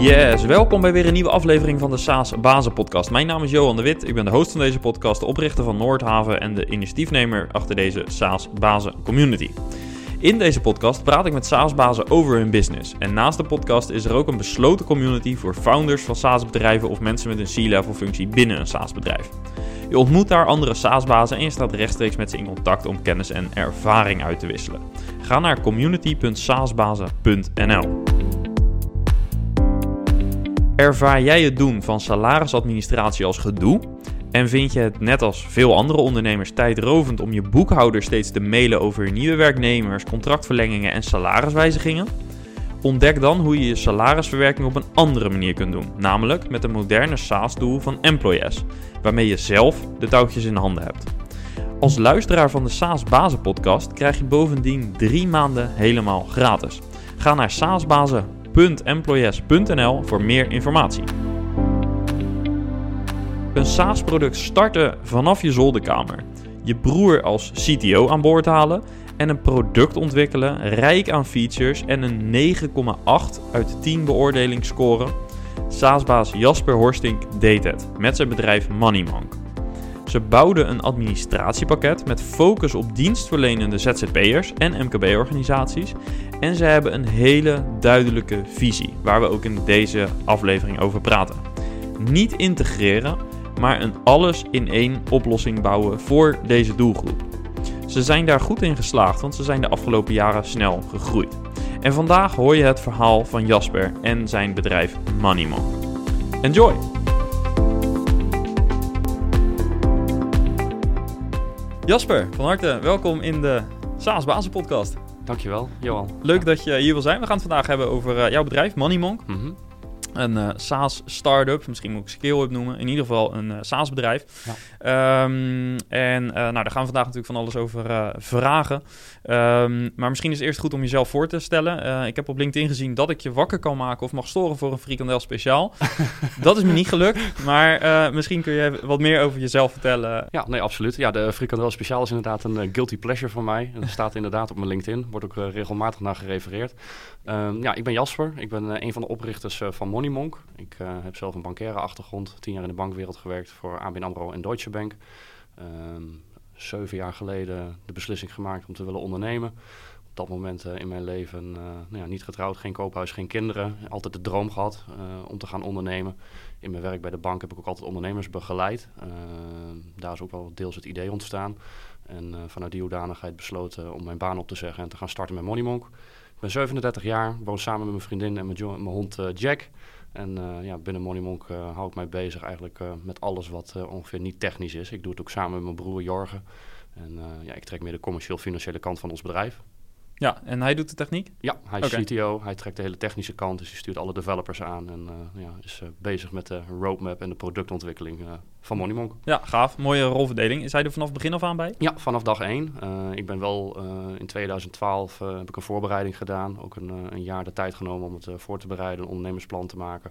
Yes, welkom bij weer een nieuwe aflevering van de SaaS Bazen Podcast. Mijn naam is Johan de Wit, ik ben de host van deze podcast, de oprichter van Noordhaven en de initiatiefnemer achter deze SaaS Bazen Community. In deze podcast praat ik met SaaS-bazen over hun business. En naast de podcast is er ook een besloten community voor founders van SaaS-bedrijven of mensen met een C-level functie binnen een SaaS-bedrijf. Je ontmoet daar andere SaaS-bazen en je staat rechtstreeks met ze in contact om kennis en ervaring uit te wisselen. Ga naar community.saasbazen.nl. Ervaar jij het doen van salarisadministratie als gedoe? En vind je het net als veel andere ondernemers tijdrovend om je boekhouder steeds te mailen over nieuwe werknemers, contractverlengingen en salariswijzigingen? Ontdek dan hoe je je salarisverwerking op een andere manier kunt doen, namelijk met een moderne SaaS-doel van Employes, waarmee je zelf de touwtjes in handen hebt. Als luisteraar van de SaaS Bazen podcast krijg je bovendien drie maanden helemaal gratis. Ga naar saasbazen.employes.nl voor meer informatie. Een SaaS-product starten vanaf je zolderkamer, je broer als CTO aan boord halen en een product ontwikkelen rijk aan features en een 9,8 uit 10 beoordeling scoren. SaaS-baas Jasper Horstink deed het met zijn bedrijf Moneymonk. Ze bouwden een administratiepakket met focus op dienstverlenende ZZP'ers en MKB-organisaties. En ze hebben een hele duidelijke visie, waar we ook in deze aflevering over praten. Niet integreren, maar een alles in één oplossing bouwen voor deze doelgroep. Ze zijn daar goed in geslaagd, want ze zijn de afgelopen jaren snel gegroeid. En vandaag hoor je het verhaal van Jasper en zijn bedrijf Moneyman. Enjoy! Jasper, van harte welkom in de SaaS Bazen podcast. Dankjewel, Johan. Leuk dat je hier wil zijn. We gaan het vandaag hebben over uh, jouw bedrijf, Moneymonk. Mhm. Een uh, SaaS startup, misschien moet ik scale-up noemen. In ieder geval een uh, SaaS bedrijf. Ja. Um, en uh, nou, daar gaan we vandaag natuurlijk van alles over vragen. Um, maar misschien is het eerst goed om jezelf voor te stellen. ik heb op LinkedIn gezien dat ik je wakker kan maken of mag storen voor een frikandel speciaal. dat is me niet gelukt, maar misschien kun je wat meer over jezelf vertellen. Ja, nee, absoluut. Ja, de frikandel speciaal is inderdaad een guilty pleasure voor mij. Dat staat inderdaad op mijn LinkedIn. Wordt ook regelmatig naar gerefereerd. Um, ja, ik ben Jasper. Ik ben een van de oprichters van Moneymonk. Ik uh, heb zelf een bankaire achtergrond, tien jaar in de bankwereld gewerkt voor ABN AMRO en Deutsche Bank. Um, zeven jaar geleden de beslissing gemaakt om te willen ondernemen. Op dat moment in mijn leven nou ja, niet getrouwd, geen koophuis, geen kinderen. Altijd de droom gehad om te gaan ondernemen. In mijn werk bij de bank heb ik ook altijd ondernemers begeleid. Ehm, daar is ook wel deels het idee ontstaan. En vanuit die hoedanigheid besloten om mijn baan op te zeggen en te gaan starten met Moneymonk. Ik ben 37 jaar, woon samen met mijn vriendin en mijn, hond Jack. En uh, ja, binnen Moneymonk uh, hou ik mij bezig eigenlijk met alles wat ongeveer niet technisch is. Ik doe het ook samen met mijn broer Jorgen. En ja, ik trek meer de commercieel-financiële kant van ons bedrijf. Ja, en hij doet de techniek? Ja, hij is okay. CTO. Hij trekt de hele technische kant, dus hij stuurt alle developers aan. En ja, is bezig met de roadmap en de productontwikkeling van Moneymonk. Ja, gaaf. Mooie rolverdeling. Is hij er vanaf begin af aan bij? Ja, vanaf dag één. ik ben wel in 2012 heb ik een voorbereiding gedaan. Ook een, een jaar de tijd genomen om het voor te bereiden, een ondernemersplan te maken.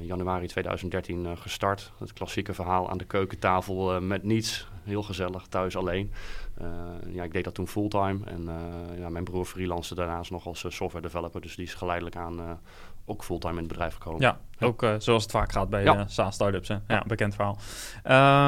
Januari 2013 uh, gestart. Het klassieke verhaal aan de keukentafel uh, met niets. Heel gezellig, thuis alleen. Uh, ja, ik deed dat toen fulltime. En ja, mijn broer freelance daarnaast nog als software developer. Dus die is geleidelijk aan ook fulltime in het bedrijf gekomen. Ja, ja. ook zoals het vaak gaat bij ja. SaaS-startups. Ja. ja, bekend verhaal.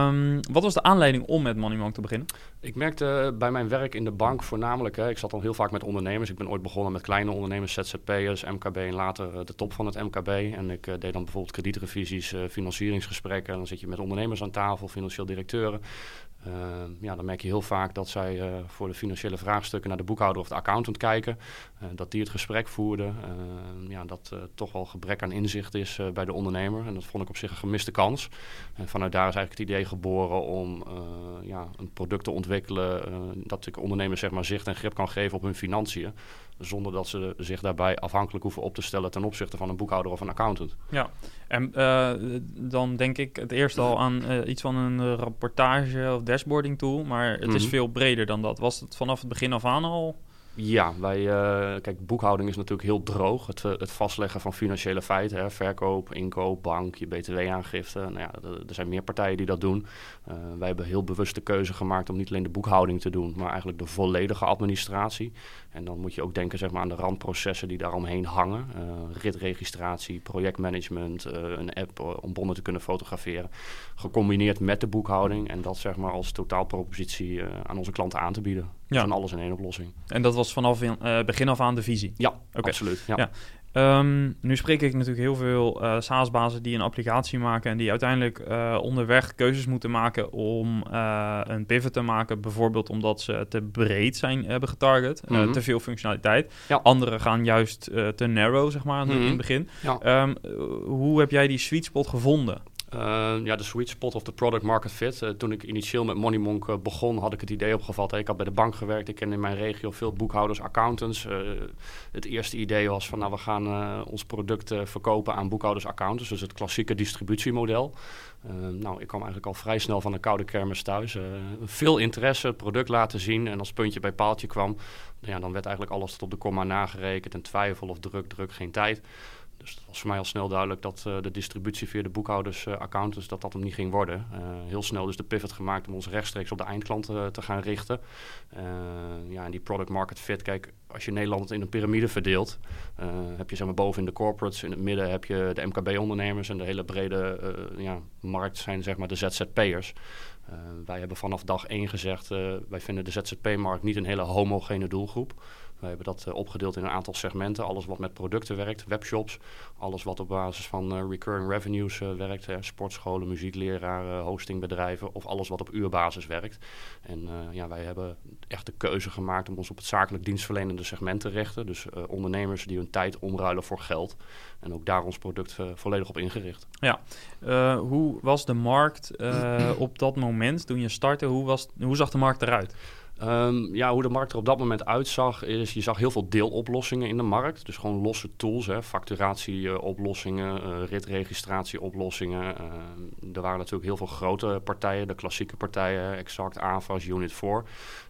Um, wat was de aanleiding om met Moneymonk te beginnen? Ik merkte bij mijn werk in de bank voornamelijk... Hè, ik zat dan heel vaak met ondernemers. Ik ben ooit begonnen met kleine ondernemers, ZZP'ers, MKB... en later de top van het MKB. En ik deed dan bijvoorbeeld kredietrevisies, financieringsgesprekken. En dan zit je met ondernemers aan tafel, financieel directeuren. Uh, ja, dan merk je heel vaak dat zij uh, voor de financiële vraagstukken naar de boekhouder of de accountant kijken. Uh, dat die het gesprek voerden. ja, dat toch wel gebrek aan inzicht is bij de ondernemer. En dat vond ik op zich een gemiste kans. En vanuit daar is eigenlijk het idee geboren om ja, een product te ontwikkelen. dat ik ondernemers zeg maar, zicht en grip kan geven op hun financiën. Zonder dat ze zich daarbij afhankelijk hoeven op te stellen ten opzichte van een boekhouder of een accountant. Ja, en uh, dan denk ik het eerst al aan uh, iets van een rapportage of dashboarding tool, maar het mm -hmm. is veel breder dan dat. Was het vanaf het begin af aan al Ja, wij, uh, kijk, boekhouding is natuurlijk heel droog. Het, het vastleggen van financiële feiten, hè, verkoop, inkoop, bank, je btw-aangifte. Nou ja, er zijn meer partijen die dat doen. Uh, wij hebben heel bewust de keuze gemaakt om niet alleen de boekhouding te doen, maar eigenlijk de volledige administratie. En dan moet je ook denken zeg maar, aan de randprocessen die daaromheen hangen. Uh, ritregistratie, projectmanagement, een app om bonnen te kunnen fotograferen. Gecombineerd met de boekhouding en dat zeg maar als totaalpropositie aan onze klanten aan te bieden. Ja. Van alles in één oplossing. En dat was vanaf in, begin af aan de visie? Ja, absoluut. Ja. ja. Um, nu spreek ik natuurlijk heel veel uh, SaaS-bazen die een applicatie maken en die uiteindelijk uh, onderweg keuzes moeten maken om uh, een pivot te maken, bijvoorbeeld omdat ze te breed zijn hebben getarget, mm -hmm. te veel functionaliteit. Ja. Anderen gaan juist te narrow, zeg maar, mm -hmm. in het begin. Ja. Um, hoe heb jij die sweet spot gevonden? Uh, ja, de sweet spot of de product market fit. Uh, toen ik initieel met Moneymonk uh, begon, had ik het idee opgevat. ik had bij de bank gewerkt. Ik ken in mijn regio veel boekhouders, accountants. het eerste idee was van, nou, we gaan ons product verkopen aan boekhouders, accountants. Dus het klassieke distributiemodel. nou, ik kwam eigenlijk al vrij snel van een koude kermis thuis. veel interesse, product laten zien. En als puntje bij paaltje kwam, ja, dan werd eigenlijk alles tot op de komma nagerekend. En twijfel of druk, druk, geen tijd. Dus het was voor mij al snel duidelijk dat uh, de distributie via de boekhouders, uh, dat dat hem niet ging worden. Uh, heel snel dus de pivot gemaakt om ons rechtstreeks op de eindklant te gaan richten. ja, en die product market fit, kijk, als je Nederland in een piramide verdeelt, heb je zeg maar boven in de corporates, in het midden heb je de MKB-ondernemers en de hele brede ja, markt zijn zeg maar de ZZP'ers. wij hebben vanaf dag één gezegd, wij vinden de ZZP-markt niet een hele homogene doelgroep. We hebben dat uh, opgedeeld in een aantal segmenten. Alles wat met producten werkt, webshops. Alles wat op basis van uh, recurring revenues uh, werkt. sportscholen, muziekleraren, hostingbedrijven. Of alles wat op uurbasis werkt. En ja, wij hebben echt de keuze gemaakt om ons op het zakelijk dienstverlenende segment te richten. Dus ondernemers die hun tijd omruilen voor geld. En ook daar ons product volledig op ingericht. Ja, hoe was de markt op dat moment toen je startte? Hoe, was, hoe zag de markt eruit? Um, ja, hoe de markt er op dat moment uitzag, is je zag heel veel deeloplossingen in de markt. Dus gewoon losse tools, hè, facturatieoplossingen, uh, ritregistratieoplossingen. Uh, er waren natuurlijk heel veel grote partijen, de klassieke partijen, Exact, AVAS, Unit 4.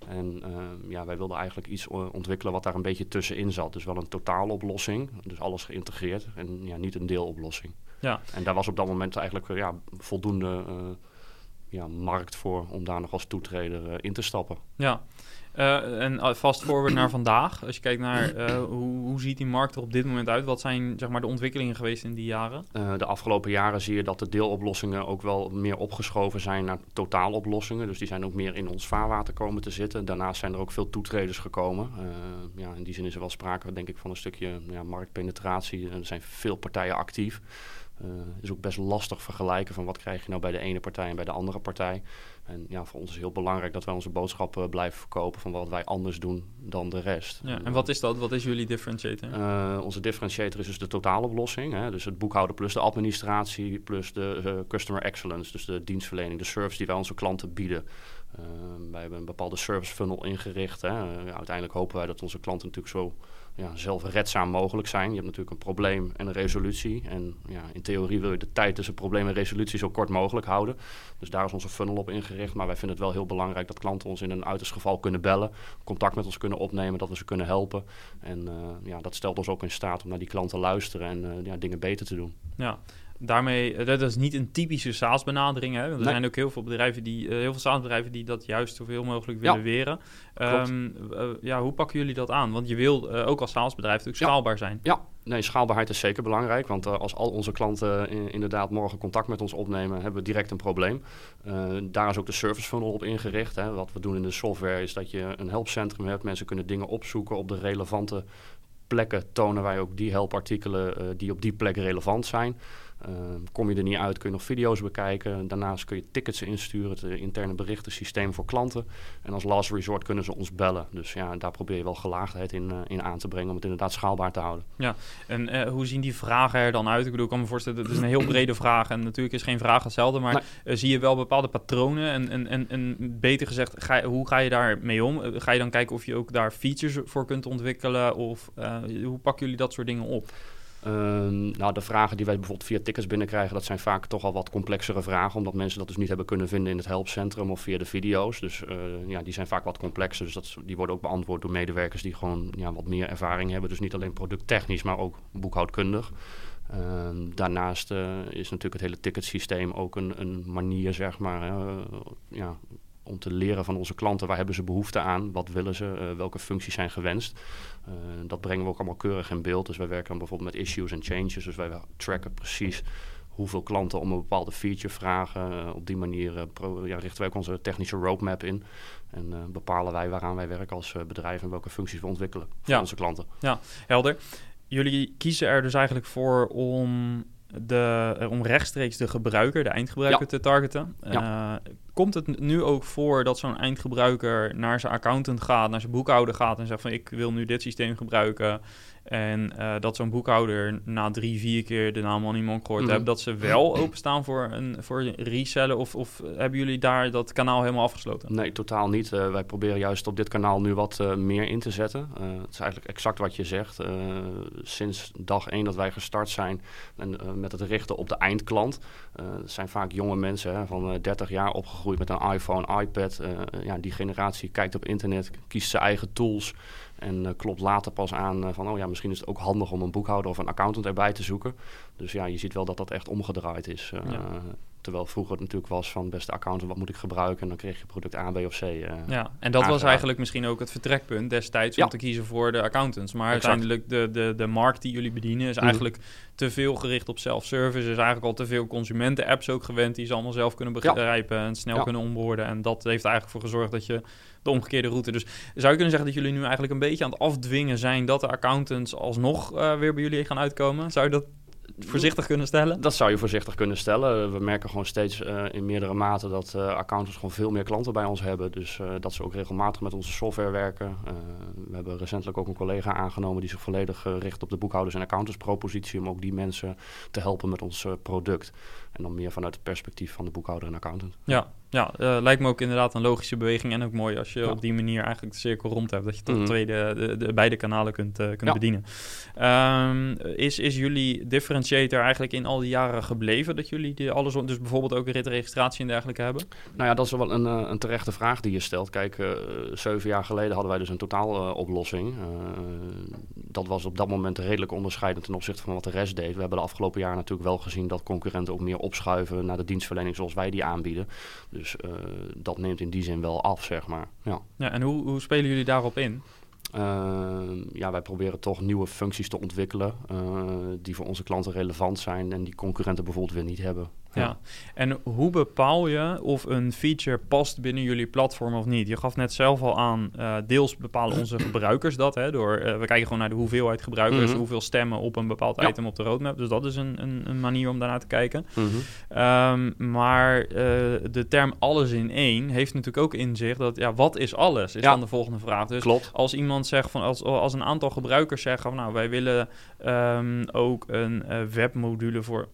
En uh, ja, wij wilden eigenlijk iets ontwikkelen wat daar een beetje tussenin zat. Dus wel een totaaloplossing, dus alles geïntegreerd en ja, niet een deeloplossing. Ja. En daar was op dat moment eigenlijk ja, voldoende ja, markt voor om daar nog als toetreder uh, in te stappen. Ja, uh, en vast forward naar vandaag. Als je kijkt naar uh, hoe, hoe ziet die markt er op dit moment uit? Wat zijn zeg maar, de ontwikkelingen geweest in die jaren? de afgelopen jaren zie je dat de deeloplossingen ook wel meer opgeschoven zijn naar totaaloplossingen. Dus die zijn ook meer in ons vaarwater komen te zitten. Daarnaast zijn er ook veel toetreders gekomen. ja, in die zin is er wel sprake, denk ik, van een stukje ja, marktpenetratie. Er zijn veel partijen actief. Uh, is ook best lastig vergelijken van wat krijg je nou bij de ene partij en bij de andere partij. En ja, voor ons is heel belangrijk dat wij onze boodschap uh, blijven verkopen van wat wij anders doen dan de rest. Ja, en wat is dat? Wat is jullie differentiator? Uh, onze differentiator is dus de totaaloplossing. Hè? Dus het boekhouden plus de administratie plus de customer excellence. Dus de dienstverlening, de service die wij onze klanten bieden. wij hebben een bepaalde service funnel ingericht. Hè? uiteindelijk hopen wij dat onze klanten natuurlijk zo ja, zelfredzaam mogelijk zijn. Je hebt natuurlijk een probleem en een resolutie. En ja, in theorie wil je de tijd tussen probleem en resolutie zo kort mogelijk houden. Dus daar is onze funnel op ingericht. Maar wij vinden het wel heel belangrijk dat klanten ons in een uiterst geval kunnen bellen. Contact met ons kunnen opnemen, dat we ze kunnen helpen. En uh, ja, dat stelt ons ook in staat om naar die klanten te luisteren en uh, ja, dingen beter te doen. Ja, daarmee, eh, dat is niet een typische SaaS-benadering. Hè? Er zijn ook heel veel bedrijven die, uh, heel veel SaaS-bedrijven die dat juist zoveel mogelijk willen ja, weren. Um, uh, ja, hoe pakken jullie dat aan? Want je wil ook als SaaS-bedrijf natuurlijk schaalbaar zijn. Ja, nee, schaalbaarheid is zeker belangrijk. Want als al onze klanten inderdaad morgen contact met ons opnemen, hebben we direct een probleem. daar is ook de service funnel op ingericht. Hè. Wat we doen in de software is dat je een helpcentrum hebt. Mensen kunnen dingen opzoeken op de relevante plekken tonen wij ook die helpartikelen uh, die op die plek relevant zijn. Ehm, kom je er niet uit, kun je nog video's bekijken. Daarnaast kun je tickets insturen, het eh, interne berichtensysteem voor klanten. En als last resort kunnen ze ons bellen. Dus ja, daar probeer je wel gelaagdheid in, uh, in aan te brengen om het inderdaad schaalbaar te houden. Ja, en uh, hoe zien die vragen er dan uit? Ik bedoel, ik kan me voorstellen, het is een heel brede vraag. En natuurlijk is geen vraag hetzelfde, maar zie je wel bepaalde patronen? En, en, en, en beter gezegd, ga, hoe ga je daar mee om? Ga je dan kijken of je ook daar features voor kunt ontwikkelen? Of hoe pakken jullie dat soort dingen op? Ehm, nou, de vragen die wij bijvoorbeeld via tickets binnenkrijgen, dat zijn vaak toch al wat complexere vragen, omdat mensen dat dus niet hebben kunnen vinden in het helpcentrum of via de video's. Dus ja, die zijn vaak wat complexer. Dus dat, die worden ook beantwoord door medewerkers die gewoon ja, wat meer ervaring hebben. Dus niet alleen producttechnisch, maar ook boekhoudkundig. Ehm, daarnaast uh, is natuurlijk het hele ticketsysteem ook een, een manier, zeg maar, uh, ja, om te leren van onze klanten waar hebben ze behoefte aan, wat willen ze, uh, welke functies zijn gewenst. dat brengen we ook allemaal keurig in beeld. Dus wij werken bijvoorbeeld met issues en changes. Dus wij tracken precies hoeveel klanten om een bepaalde feature vragen. op die manier pro, ja, richten wij ook onze technische roadmap in. En bepalen wij waaraan wij werken als bedrijf en welke functies we ontwikkelen voor ja. onze klanten. Ja, helder jullie kiezen er dus eigenlijk voor om, de, om rechtstreeks de gebruiker, de eindgebruiker, te targeten. Ja. Uh, komt het nu ook voor dat zo'n eindgebruiker naar zijn accountant gaat, naar zijn boekhouder gaat en zegt van ik wil nu dit systeem gebruiken en uh, dat zo'n boekhouder na drie, vier keer de naam Moneymonk gehoord mm heeft, dat ze wel openstaan voor een voor resellen? Of, of hebben jullie daar dat kanaal helemaal afgesloten? Nee, totaal niet. Uh, wij proberen juist op dit kanaal nu wat uh, meer in te zetten. het is eigenlijk exact wat je zegt. sinds dag één dat wij gestart zijn en, met het richten op de eindklant. Zijn vaak jonge mensen hè, van 30 jaar opgegroeid met een iPhone, iPad. ja, die generatie kijkt op internet, kiest zijn eigen tools. En uh, klopt later pas aan uh, van, oh ja, misschien is het ook handig om een boekhouder of een accountant erbij te zoeken. Dus ja, je ziet wel dat dat echt omgedraaid is. Ja. Terwijl vroeger het natuurlijk was van beste accountant, wat moet ik gebruiken? En dan kreeg je product A, B of C. Uh, ja, en dat was eigenlijk misschien ook het vertrekpunt destijds om te kiezen voor de accountants. Maar exact. uiteindelijk de, de, de markt die jullie bedienen is mm. eigenlijk te veel gericht op self-service. Is eigenlijk al te veel consumenten-apps ook gewend die ze allemaal zelf kunnen begrijpen en snel kunnen onboorden. En dat heeft eigenlijk voor gezorgd dat je de omgekeerde route. Dus zou je kunnen zeggen dat jullie nu eigenlijk een beetje aan het afdwingen zijn dat de accountants alsnog uh, weer bij jullie gaan uitkomen? Zou je dat voorzichtig kunnen stellen? Dat zou je voorzichtig kunnen stellen. We merken gewoon steeds uh, in meerdere mate dat uh, accountants gewoon veel meer klanten bij ons hebben. Dus uh, dat ze ook regelmatig met onze software werken. we hebben recentelijk ook een collega aangenomen die zich volledig richt op de boekhouders- en accountantspropositie. Om ook die mensen te helpen met ons product. En dan meer vanuit het perspectief van de boekhouder en accountant. Ja, ja uh, lijkt me ook inderdaad een logische beweging. En ook mooi als je ja. op die manier eigenlijk de cirkel rond hebt. Dat je tot mm tweede, de, de, beide kanalen kunt, uh, kunt ja. bedienen. Um, is, is jullie differentiator eigenlijk in al die jaren gebleven? Dat jullie die alles, dus bijvoorbeeld ook ritregistratie en dergelijke hebben? Nou ja, dat is wel een, uh, een terechte vraag die je stelt. Kijk, zeven jaar geleden hadden wij dus een totaaloplossing. dat was op dat moment redelijk onderscheidend ten opzichte van wat de rest deed. We hebben de afgelopen jaren natuurlijk wel gezien dat concurrenten ook meer opschuiven naar de dienstverlening zoals wij die aanbieden. Dus uh, dat neemt in die zin wel af, zeg maar. Ja, ja en hoe, hoe spelen jullie daarop in? Uh, ja, wij proberen toch nieuwe functies te ontwikkelen uh, die voor onze klanten relevant zijn en die concurrenten bijvoorbeeld weer niet hebben. Ja. en hoe bepaal je of een feature past binnen jullie platform of niet? Je gaf net zelf al aan, uh, deels bepalen onze gebruikers dat. Hè, door, uh, we kijken gewoon naar de hoeveelheid gebruikers, mm -hmm. hoeveel stemmen op een bepaald ja. item op de roadmap. Dus dat is een, een, een manier om daarnaar te kijken. Mm -hmm. um, maar uh, de term alles in één heeft natuurlijk ook in zich dat, ja, wat is alles? Is ja. dan de volgende vraag. Dus Klopt. als iemand zegt van, als, als een aantal gebruikers zeggen van, nou, wij willen um, ook een webmodule voor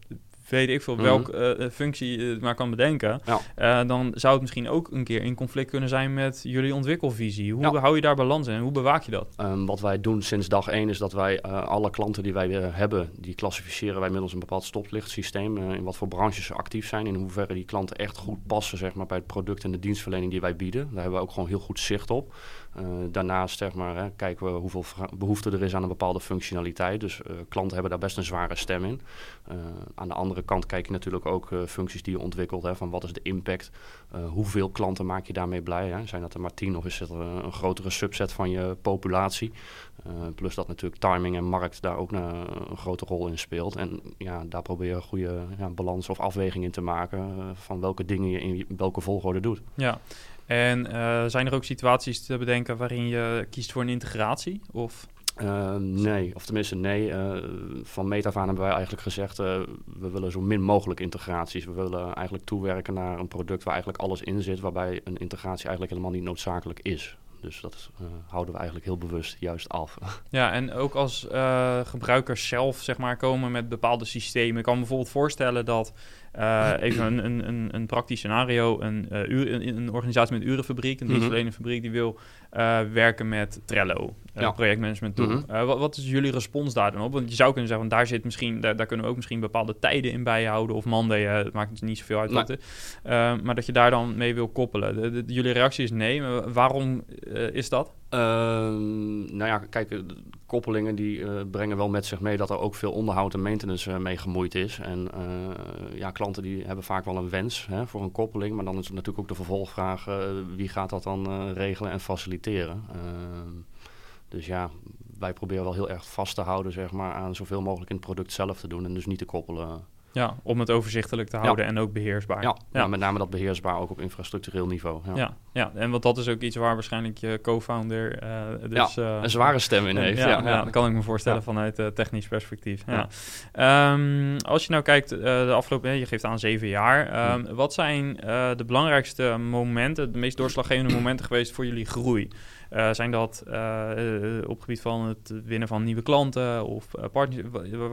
weet ik veel, welke mm -hmm. uh, functie je maar kan bedenken, ja. uh, dan zou het misschien ook een keer in conflict kunnen zijn met jullie ontwikkelvisie. Hoe ja. hou je daar balans in en hoe bewaak je dat? Um, wat wij doen sinds dag één is dat wij uh, alle klanten die wij hebben, die klassificeren wij middels een bepaald stoplichtsysteem, in wat voor branches ze actief zijn, in hoeverre die klanten echt goed passen zeg maar, bij het product en de dienstverlening die wij bieden. Daar hebben we ook gewoon heel goed zicht op. Uh, daarnaast zeg maar, hè, kijken we hoeveel behoefte er is aan een bepaalde functionaliteit. Dus uh, klanten hebben daar best een zware stem in. Uh, aan de andere kant kijk je natuurlijk ook functies die je ontwikkelt. Hè, van wat is de impact? hoeveel klanten maak je daarmee blij? Hè? Zijn dat er maar tien of is het een grotere subset van je populatie? plus dat natuurlijk timing en markt daar ook een, een grote rol in speelt. En ja, daar probeer je een goede ja, balans of afweging in te maken van welke dingen je in welke volgorde doet. Ja, en uh, zijn er ook situaties te bedenken waarin je kiest voor een integratie? Of? Uh, nee, of tenminste nee. Uh, van Metafaan hebben wij eigenlijk gezegd... we willen zo min mogelijk integraties. We willen eigenlijk toewerken naar een product waar eigenlijk alles in zit... waarbij een integratie eigenlijk helemaal niet noodzakelijk is. Dus dat houden we eigenlijk heel bewust juist af. Ja, en ook als gebruikers zelf zeg maar, komen met bepaalde systemen. Ik kan me bijvoorbeeld voorstellen dat Uh, even een, een, een, een, praktisch scenario. Een, uh, uur, een, een, organisatie met urenfabriek, een mhm. dienstverlenende fabriek, die wil uh, werken met Trello, ja. projectmanagement tool. Mm wat, wat, is jullie respons daar dan op? Want je zou kunnen zeggen, daar zit misschien, daar, daar kunnen we ook misschien bepaalde tijden in bijhouden of Monday, het maakt het niet zoveel uit. Nee. Maar dat je daar dan mee wil koppelen. De, de, jullie reactie is nee. Maar waarom is dat? Ehm, nou ja, kijk, koppelingen die uh, brengen wel met zich mee dat er ook veel onderhoud en maintenance uh, mee gemoeid is. En uh, ja, klanten die hebben vaak wel een wens hè, voor een koppeling. Maar dan is het natuurlijk ook de vervolgvraag, wie gaat dat dan regelen en faciliteren? Ehm, dus ja, wij proberen wel heel erg vast te houden zeg maar, aan zoveel mogelijk in het product zelf te doen. En dus niet te koppelen ja, om het overzichtelijk te houden en ook beheersbaar. Ja, ja. met name dat beheersbaar ook op infrastructureel niveau. Ja, ja, en want dat is ook iets waar waarschijnlijk je co-founder uh, dus, uh, een zware stem in heeft. Ja, ja, dat kan ik me voorstellen vanuit uh, technisch perspectief. Ja. Um, als je nou kijkt, de afgelopen, je geeft aan zeven jaar. Um, wat zijn de belangrijkste momenten, de meest doorslaggevende momenten geweest voor jullie groei? Uh, zijn dat uh, op gebied van het winnen van nieuwe klanten of partners?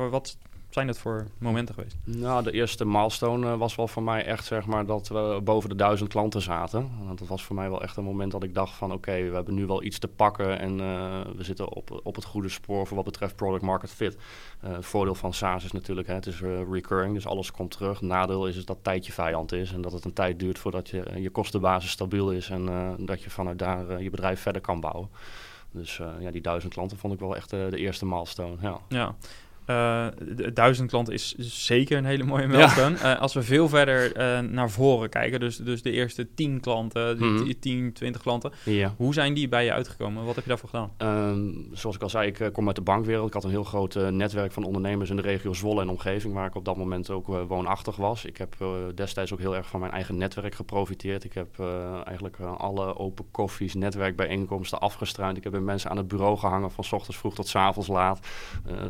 Wat zijn dat voor momenten geweest? Nou, de eerste milestone uh, was wel voor mij echt zeg maar dat we boven de duizend klanten zaten. Want dat was voor mij wel echt een moment dat ik dacht van oké, we hebben nu wel iets te pakken en uh, we zitten op, op het goede spoor voor wat betreft product market fit. Uh, het voordeel van SaaS is natuurlijk, hè, het is recurring, dus alles komt terug. Nadeel is, is dat tijd je vijand is en dat het een tijd duurt voordat je, je kostenbasis stabiel is en dat je vanuit daar je bedrijf verder kan bouwen. Dus ja, die duizend klanten vond ik wel echt de eerste milestone. Ja. ja. Uh, duizend klanten is zeker een hele mooie milestone. Ja. Uh, als we veel verder uh, naar voren kijken, dus, dus de eerste tien klanten, mm -hmm. 10, 20 klanten. Ja. Hoe zijn die bij je uitgekomen? Wat heb je daarvoor gedaan? Um, zoals ik al zei, ik kom uit de bankwereld. Ik had een heel groot netwerk van ondernemers in de regio Zwolle en omgeving, waar ik op dat moment ook woonachtig was. Ik heb destijds ook heel erg van mijn eigen netwerk geprofiteerd. Ik heb eigenlijk alle open koffies, netwerkbijeenkomsten afgestruind. Ik heb mensen aan het bureau gehangen van s ochtends vroeg tot s avonds laat.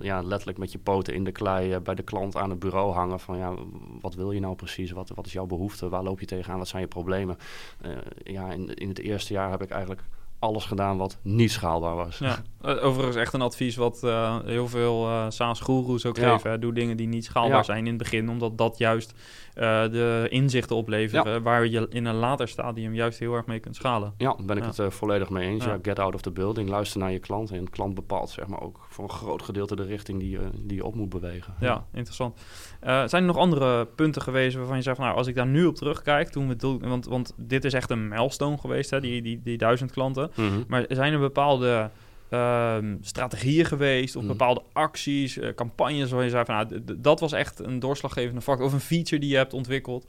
ja, letterlijk met met je poten in de klei uh, bij de klant aan het bureau hangen. Van ja, wat wil je nou precies? Wat, wat is jouw behoefte? Waar loop je tegenaan? Wat zijn je problemen? Uh, ja, in, in het eerste jaar heb ik eigenlijk alles gedaan wat niet schaalbaar was. Ja. Overigens echt een advies wat uh, heel veel uh, SaaS-goeroes ook ja. geven. Doe dingen die niet schaalbaar ja. zijn in het begin, omdat dat juist de inzichten opleveren ja. waar je in een later stadium juist heel erg mee kunt schalen. Ja, daar ben ik het volledig mee eens. Ja. get out of the building, luister naar je klant en de klant bepaalt zeg maar ook voor een groot gedeelte de richting die, die je op moet bewegen. Ja, interessant. zijn er nog andere punten geweest waarvan je zegt, nou als ik daar nu op terugkijk, toen we want, want dit is echt een milestone geweest, hè, die, die, die duizend klanten. -hmm. Maar zijn er bepaalde um, strategieën geweest of mm. bepaalde acties, uh, campagnes waar je zei van nou, dat was echt een doorslaggevende factor of een feature die je hebt ontwikkeld?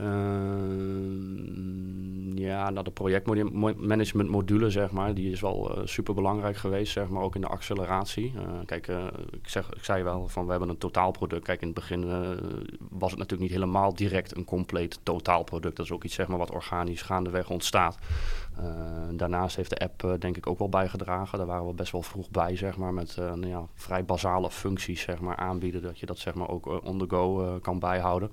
Uh, ja, nou de projectmanagement module, zeg maar, die is wel uh, super belangrijk geweest, zeg maar, ook in de acceleratie. Uh, kijk, uh, ik, zeg, ik zei wel van we hebben een totaalproduct. Kijk, in het begin was het natuurlijk niet helemaal direct een compleet totaalproduct. Dat is ook iets, zeg maar, wat organisch gaandeweg ontstaat. daarnaast heeft de app denk ik ook wel bijgedragen. Daar waren we best wel vroeg bij, zeg maar, met nou ja, vrij basale functies, zeg maar, aanbieden. Dat je dat, zeg maar, ook on the go kan bijhouden.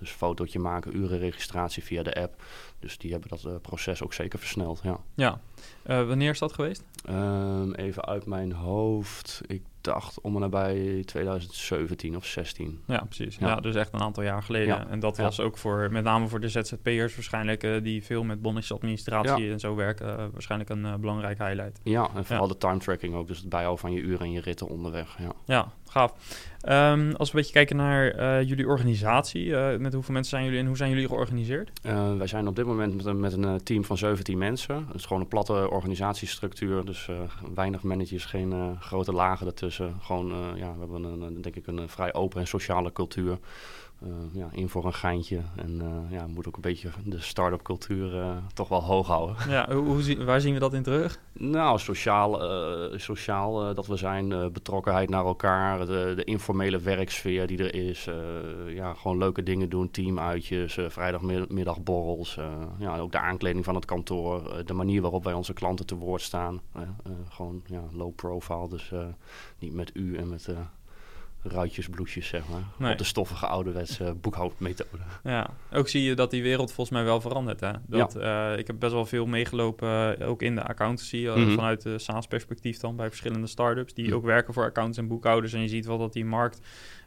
Dus fotootje maken, urenregistratie via de app. Dus die hebben dat uh, proces ook zeker versneld. Ja. ja. Uh, wanneer is dat geweest? Um, even uit mijn hoofd. Ik dacht om en nabij 2017 of 16. Ja, precies. Ja. ja dus echt een aantal jaar geleden. Ja. En dat was ook voor, met name voor de ZZP'ers waarschijnlijk, uh, die veel met bonnetjesadministratie en zo werken, waarschijnlijk een belangrijk highlight. Ja, en vooral de time tracking ook. Dus het bijhouden van je uren en je ritten onderweg. Ja, ja gaaf. Um, als we een beetje kijken naar uh, jullie organisatie, uh, met hoeveel mensen zijn jullie en hoe zijn jullie georganiseerd? Uh, wij zijn op dit moment met een, met een team van 17 mensen. Het is gewoon een platte organisatiestructuur, dus weinig managers, geen grote lagen ertussen. Gewoon, ja, we hebben een, denk ik een vrij open en sociale cultuur. Uh, ja, in voor een geintje. En uh, ja, moet ook een beetje de start-up cultuur uh, toch wel hoog houden. Ja, hoe, hoe waar zien we dat in terug? Nou, sociaal, sociaal dat we zijn, betrokkenheid naar elkaar, de, de, informele werksfeer die er is. ja, gewoon leuke dingen doen, teamuitjes, vrijdagmiddagborrels. ja, ook de aankleding van het kantoor, de manier waarop wij onze klanten te woord staan. gewoon ja, low profile, dus niet met u en met ruitjesbloesjes, zeg maar. Nee. Op de stoffige ouderwetse boekhoudmethode. Ja, ook zie je dat die wereld volgens mij wel verandert. Hè? Dat, ja. uh, ik heb best wel veel meegelopen, uh, ook in de accountancy, uh, mm -hmm. vanuit de SaaS-perspectief dan, bij verschillende startups, die mm -hmm. ook werken voor accountants en boekhouders. En je ziet wel dat die markt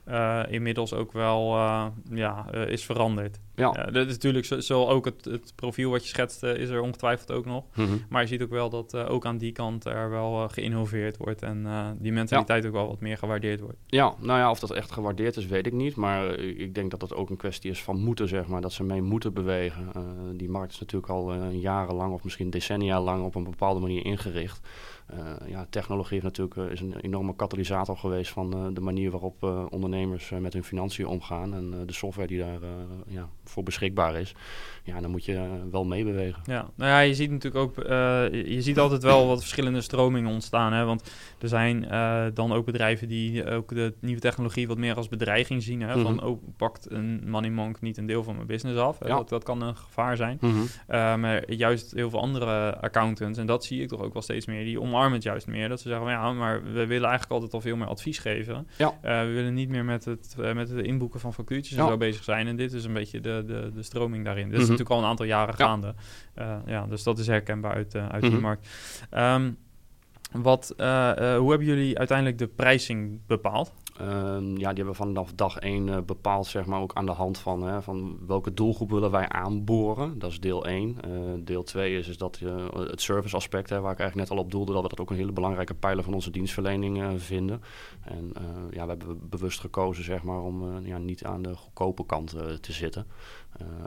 uh, inmiddels ook wel uh, ja, uh, is veranderd. Ja. dat is natuurlijk zo, zo ook het, het, profiel wat je schetst, is er ongetwijfeld ook nog. Mhm. Maar je ziet ook wel dat ook aan die kant er wel geïnnoveerd wordt en die mentaliteit ook wel wat meer gewaardeerd wordt. Ja, nou ja, of dat echt gewaardeerd is, weet ik niet. Maar ik denk dat dat ook een kwestie is van moeten, zeg maar. Dat ze mee moeten bewegen. die markt is natuurlijk al jarenlang of misschien decennia lang op een bepaalde manier ingericht. Uh, ja, technologie heeft natuurlijk, uh, is een enorme katalysator geweest van uh, de manier waarop ondernemers met hun financiën omgaan. En de software die daar ja, voor beschikbaar is. Ja, dan moet je wel meebewegen. Ja, nou ja, je ziet natuurlijk ook, je ziet altijd wel wat verschillende stromingen ontstaan. Hè? Want er zijn dan ook bedrijven die ook de nieuwe technologie wat meer als bedreiging zien. Hè? Van, Mhm. oh, pakt een money monk niet een deel van mijn business af? Hè? Ja. Dat, dat kan een gevaar zijn. Mhm. maar juist heel veel andere accountants, en dat zie ik toch ook wel steeds meer, die omarmen het juist meer. Dat ze zeggen, van, ja, maar we willen eigenlijk altijd al veel meer advies geven. Ja. Uh, we willen niet meer met het, uh, met het inboeken van factuurtjes en zo bezig zijn. En dit is een beetje de, de, de stroming daarin. Dit Mhm. is natuurlijk al een aantal jaren Ja. gaande. Uh, ja, dus dat is herkenbaar uit, uit Mhm. die markt. Ehm, wat, hoe hebben jullie uiteindelijk de prijsing bepaald? Um, ja, die hebben vanaf dag één uh, bepaald, zeg maar, ook aan de hand van, hè, van welke doelgroep willen wij aanboren. Dat is deel 1. Uh, deel 2 is, is dat uh, het serviceaspect, waar ik eigenlijk net al op doelde, dat we dat ook een hele belangrijke pijler van onze dienstverlening vinden. En ja, we hebben bewust gekozen, zeg maar, om ja, niet aan de goedkope kant te zitten.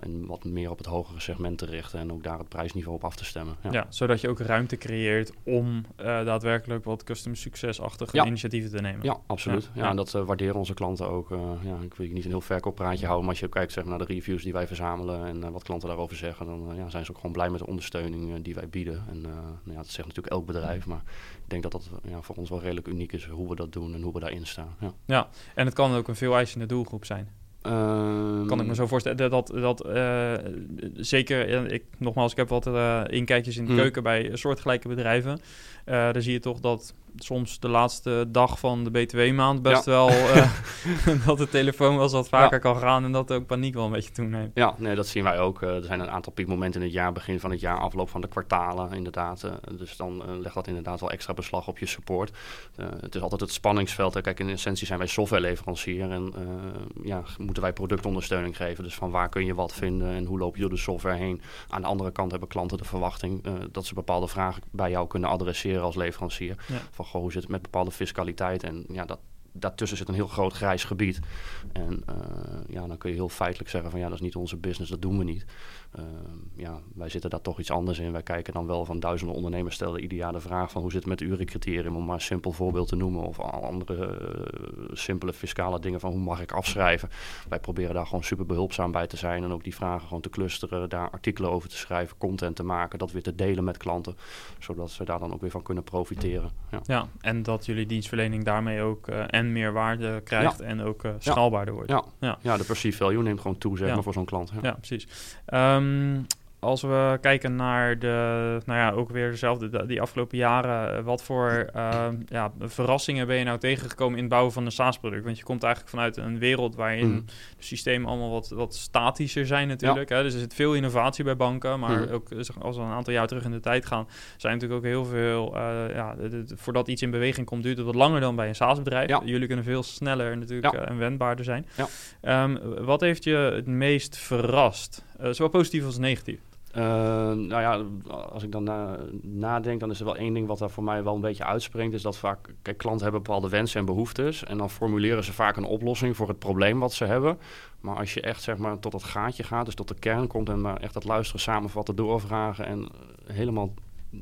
En wat meer op het hogere segment te richten en ook daar het prijsniveau op af te stemmen. Ja, ja zodat je ook ruimte creëert om daadwerkelijk wat customer succesachtige ja. initiatieven te nemen. Ja, absoluut. Ja, en dat uh, waarderen onze klanten ook. Ja, ik wil niet een heel verkooppraatje houden, maar als je kijkt zeg maar, naar de reviews die wij verzamelen en wat klanten daarover zeggen, dan ja, zijn ze ook gewoon blij met de ondersteuning die wij bieden. En nou ja, dat zegt natuurlijk elk bedrijf, maar ik denk dat dat ja, voor ons wel redelijk uniek is hoe we dat doen en hoe we daarin staan. Ja, ja en het kan ook een veel eisende doelgroep zijn. Um, kan ik me zo voorstellen dat, dat uh, zeker, ik, nogmaals, ik heb wat uh, inkijkjes in de Mm. keuken bij soortgelijke bedrijven. Uh, daar zie je toch dat soms de laatste dag van de BTW-maand best Ja. wel uh, dat de telefoon wel wat vaker Ja. kan gaan en dat ook paniek wel een beetje toeneemt. Ja, nee, dat zien wij ook. Uh, er zijn een aantal piekmomenten in het jaar, begin van het jaar, afloop van de kwartalen, inderdaad. Uh, dus dan legt dat inderdaad wel extra beslag op je support. Het is altijd het spanningsveld. Hè. Kijk, in essentie zijn wij softwareleverancier en ja, moeten wij productondersteuning geven. Dus van waar kun je wat vinden en hoe loop je door de software heen. Aan de andere kant hebben klanten de verwachting dat ze bepaalde vragen bij jou kunnen adresseren als leverancier. Ja. Van goh, hoe zit het met bepaalde fiscaliteit? En ja, dat, daartussen zit een heel groot grijs gebied. En uh, ja, dan kun je heel feitelijk zeggen van ja, dat is niet onze business, dat doen we niet. Uh, ja, wij zitten daar toch iets anders in. Wij kijken dan wel van duizenden ondernemers stellen ieder jaar de vraag van hoe zit het met de urencriterium, om maar een simpel voorbeeld te noemen. Of andere uh, simpele fiscale dingen van hoe mag ik afschrijven. Wij proberen daar gewoon super behulpzaam bij te zijn en ook die vragen gewoon te clusteren, daar artikelen over te schrijven, content te maken, dat weer te delen met klanten, zodat ze daar dan ook weer van kunnen profiteren. Ja, ja en dat jullie dienstverlening daarmee ook uh, en meer waarde krijgt Ja. en ook uh, schaalbaarder wordt. Ja. Ja. ja, de perceived value neemt gewoon toe, zeg maar, voor zo'n klant. Ja. Ja, precies. Ehm, als we kijken naar de, nou ja, ook weer dezelfde, de- die afgelopen jaren, eh, wat voor ehm, ja, verrassingen ben je nou tegengekomen in het bouwen van een SaaS-product? Want je komt eigenlijk vanuit een wereld waarin Mhm. de systemen allemaal wat, wat statischer zijn natuurlijk. Hè? Dus er zit veel innovatie bij banken, maar Mhm. ook zeg, als we een aantal jaar terug in de tijd gaan, zijn natuurlijk ook heel veel, eh, ja, de- de- de- voordat iets in beweging komt, duurt het wat langer dan bij een SaaS-bedrijf. Ja. Jullie kunnen veel sneller natuurlijk Ja. eh, en wendbaarder zijn. Ja. Ehm, wat heeft je het meest verrast? Eh, zowel positief als negatief. Uh, nou ja, als ik dan na, nadenk, dan is er wel één ding wat daar voor mij wel een beetje uitspringt. Is dat vaak, kijk, klanten hebben bepaalde wensen en behoeftes. En dan formuleren ze vaak een oplossing voor het probleem wat ze hebben. Maar als je echt zeg maar tot het gaatje gaat, dus tot de kern komt en maar echt dat luisteren, samenvatten, doorvragen en eh, helemaal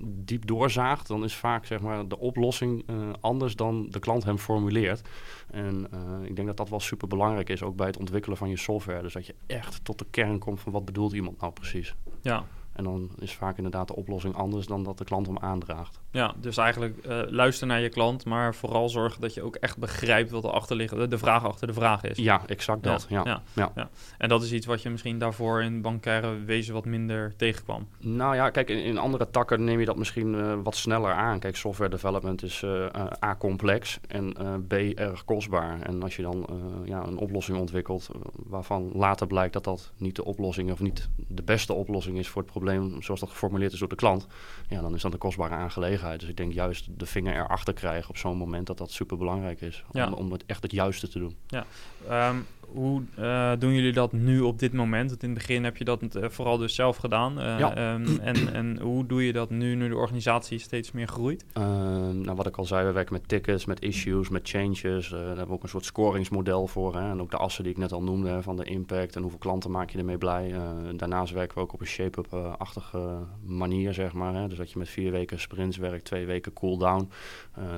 diep doorzaagt, dan is vaak zeg maar, de oplossing eh, anders dan de klant hem formuleert. En eh, ik denk dat dat wel super belangrijk is, ook bij het ontwikkelen van je software. Dus dat je echt tot de kern komt van wat bedoelt iemand nou precies. Ja, En dan is vaak inderdaad de oplossing anders dan dat de klant hem aandraagt. ja dus eigenlijk eh luister naar je klant, maar vooral zorgen dat je ook echt begrijpt wat er achter ligt, de, de vraag achter de vraag is. Ja, exact dat. Ja. ja, Ja. ja. En dat is iets wat je misschien daarvoor in bankaire wezen wat minder tegenkwam. Nou ja, kijk, in, in andere takken neem je dat misschien eh, wat sneller aan. Kijk, software development is eh, A complex en B erg kostbaar. En als je dan ja, een oplossing ontwikkelt waarvan later blijkt dat dat niet de oplossing of niet de beste oplossing is voor het probleem probleem zoals dat geformuleerd is door de klant, ja, dan is dat een kostbare aangelegenheid. Dus ik denk juist de vinger erachter krijgen op zo'n moment dat dat super belangrijk is. Om, om het echt het juiste te doen. Ja. Ehm, hoe uh, doen jullie dat nu op dit moment? Want in het begin heb je dat uh, vooral dus zelf gedaan. Uh, ja. um, en, en hoe doe je dat nu, nu de organisatie steeds meer groeit? Ehm, nou, wat ik al zei, we werken met tickets, met issues, met changes. daar hebben we ook een soort scoringsmodel voor. Hè? En ook de assen die ik net al noemde, van de impact en hoeveel klanten maak je ermee blij. daarnaast werken we ook op een shape-up-achtige manier, zeg maar. Hè? Dus dat je met vier weken sprints werkt, twee weken cool-down.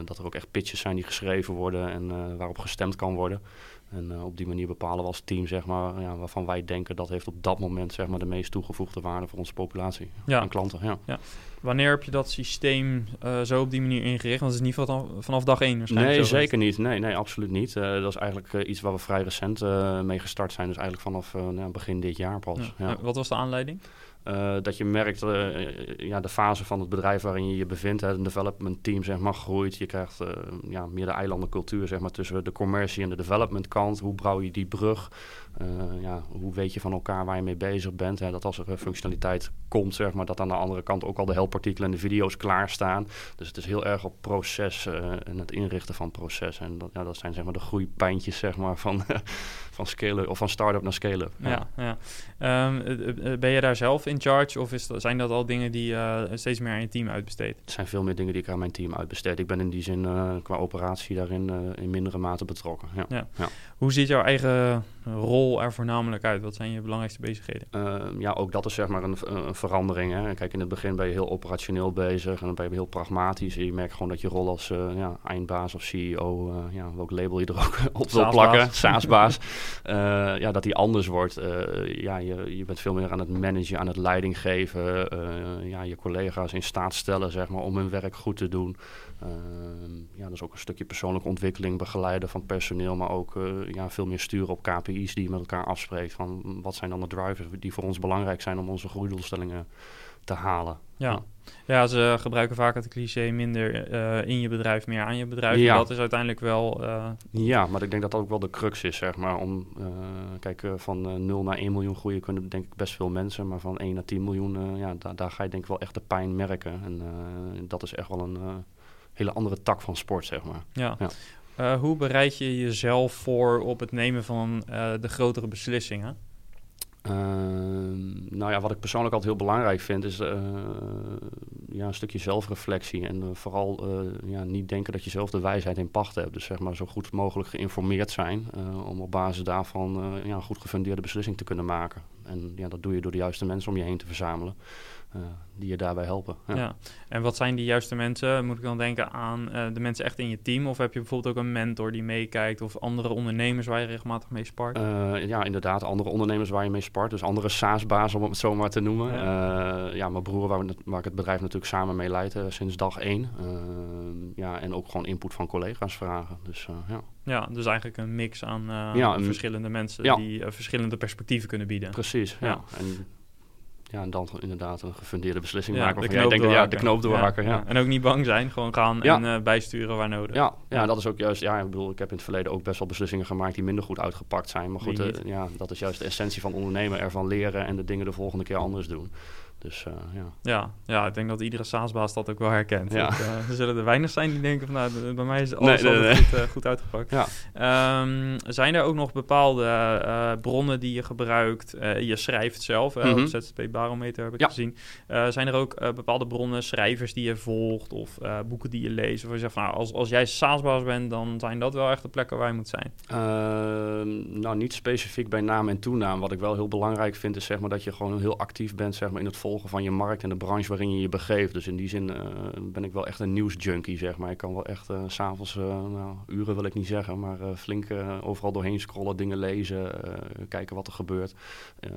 dat er ook echt pitches zijn die geschreven worden en waarop gestemd kan worden. En uh, op die manier bepalen we als team, zeg maar, ja, waarvan wij denken dat heeft op dat moment zeg maar, de meest toegevoegde waarde voor onze populatie ja. en klanten. Ja. ja. Wanneer heb je dat systeem uh, zo op die manier ingericht? Want het is niet vanaf, vanaf dag één waarschijnlijk. Nee, zeker niet. Nee, nee, absoluut niet. Uh, dat is eigenlijk iets waar we vrij recent mee gestart zijn. Dus eigenlijk vanaf nou, begin dit jaar pas. Ja. Wat was de aanleiding? Uh, dat je merkt uh, ja, de fase van het bedrijf waarin je je bevindt. Hè, een development team zeg maar, groeit. Je krijgt ja, meer de eilandencultuur zeg maar, tussen de commercie en de development kant. Hoe bouw je die brug? ja, hoe weet je van elkaar waar je mee bezig bent? Hè? Dat als er functionaliteit komt, zeg maar, dat aan de andere kant ook al de helpartikelen en de video's klaarstaan. Dus het is heel erg op proces en het inrichten van proces. En dat, ja, dat zijn zeg maar, de groeipijntjes zeg maar, van, van, scale of van start-up naar scale-up. Ja. Ja, ja. Um, ben je daar zelf in charge? Of is zijn dat al dingen die uh, steeds meer aan je team uitbesteedt? Het zijn veel meer dingen die ik aan mijn team uitbesteed. Ik ben in die zin uh, qua operatie daarin uh, in mindere mate betrokken. Ja. Ja. ja. Hoe ziet jouw eigen rol er voornamelijk uit? Wat zijn je belangrijkste bezigheden? Ehm, ja, ook dat is zeg maar een, een, verandering. Hè. Kijk, in het begin ben je heel operationeel bezig en dan ben je heel pragmatisch. En je merkt gewoon dat je rol als ja, eindbaas of CEO, ja, welk label je er ook op wil plakken, SaaS-baas, ja, dat die anders wordt. ja, je, je bent veel meer aan het managen, aan het leiding geven, ja, je collega's in staat stellen zeg maar, om hun werk goed te doen. Uh, ja, dat is ook een stukje persoonlijke ontwikkeling, begeleiden van personeel, maar ook ja, veel meer sturen op KPI's die je met elkaar afspreekt. Van wat zijn dan de drivers die voor ons belangrijk zijn om onze groeidoelstellingen te halen. Ja. ja. ze gebruiken vaak het cliché minder uh, in je bedrijf, meer aan je bedrijf. Ja. Dat is uiteindelijk wel... Uh... Ja, maar ik denk dat dat ook wel de crux is, zeg maar. Om, uh, kijk, van 0 naar 1 miljoen groeien kunnen denk ik best veel mensen. Maar van 1 naar 10 miljoen, ja, da daar ga je denk ik wel echt de pijn merken. En dat is echt wel een hele andere tak van sport, zeg maar. Ja. ja. Hoe bereid je jezelf voor op het nemen van de grotere beslissingen? Ehm, nou ja, wat ik persoonlijk altijd heel belangrijk vind, is uh, ja, een stukje zelfreflectie. En vooral ja, niet denken dat je zelf de wijsheid in pacht hebt. Dus zeg maar zo goed mogelijk geïnformeerd zijn. om op basis daarvan ja, een goed gefundeerde beslissing te kunnen maken. En ja, dat doe je door de juiste mensen om je heen te verzamelen. Eh, die je daarbij helpen. Ja. ja. En wat zijn die juiste mensen? Moet ik dan denken aan uh, de mensen echt in je team? Of heb je bijvoorbeeld ook een mentor die meekijkt? Of andere ondernemers waar je regelmatig mee spart? Uh, ja, inderdaad. Andere ondernemers waar je mee spart. Dus andere SaaS-bazen, om het zo maar te noemen. Ja, ja mijn broer, waar, we, waar ik het bedrijf natuurlijk samen mee leid sinds dag één. ja, en ook gewoon input van collega's vragen. Dus ja. Ja, dus eigenlijk een mix aan ja, verschillende mensen die verschillende perspectieven kunnen bieden. Precies, ja. En ja, en dan inderdaad een gefundeerde beslissing maken. Of jij denkt, ja, de knoop doorhakken. Ja, ja. En ook niet bang zijn, gewoon gaan en uh, bijsturen waar nodig. Ja, ja, dat is ook juist, ja, ik bedoel, ik heb in het verleden ook best wel beslissingen gemaakt die minder goed uitgepakt zijn. Maar goed, uh, ja, dat is juist de essentie van ondernemen, ervan leren en de dingen de volgende keer anders doen. Dus uh, ja. ja. Ja, ik denk dat iedere SaaS-baas dat ook wel herkent. Ja. uh, er zullen er weinig zijn die denken van nou, bij mij is alles nee, nee, nee. Goed, uh, goed, uitgepakt. Ja. Um, zijn er ook nog bepaalde bronnen die je gebruikt? je schrijft zelf, mm -hmm. op ZZP Barometer heb ik ja. gezien. zijn er ook bepaalde bronnen, schrijvers die je volgt of boeken die je leest? Of je zegt van nou, als, als jij SaaS-baas bent, dan zijn dat wel echt de plekken waar je moet zijn? Ehm, nou, niet specifiek bij naam en toenaam. Wat ik wel heel belangrijk vind is zeg maar dat je gewoon heel actief bent zeg maar, in het volgen van je markt en de branche waarin je je begeeft. Dus in die zin uh, ben ik wel echt een nieuwsjunkie, zeg maar. Ik kan wel echt uh, s'avonds, uh, nou, uren wil ik niet zeggen, maar flink overal doorheen scrollen, dingen lezen, kijken wat er gebeurt.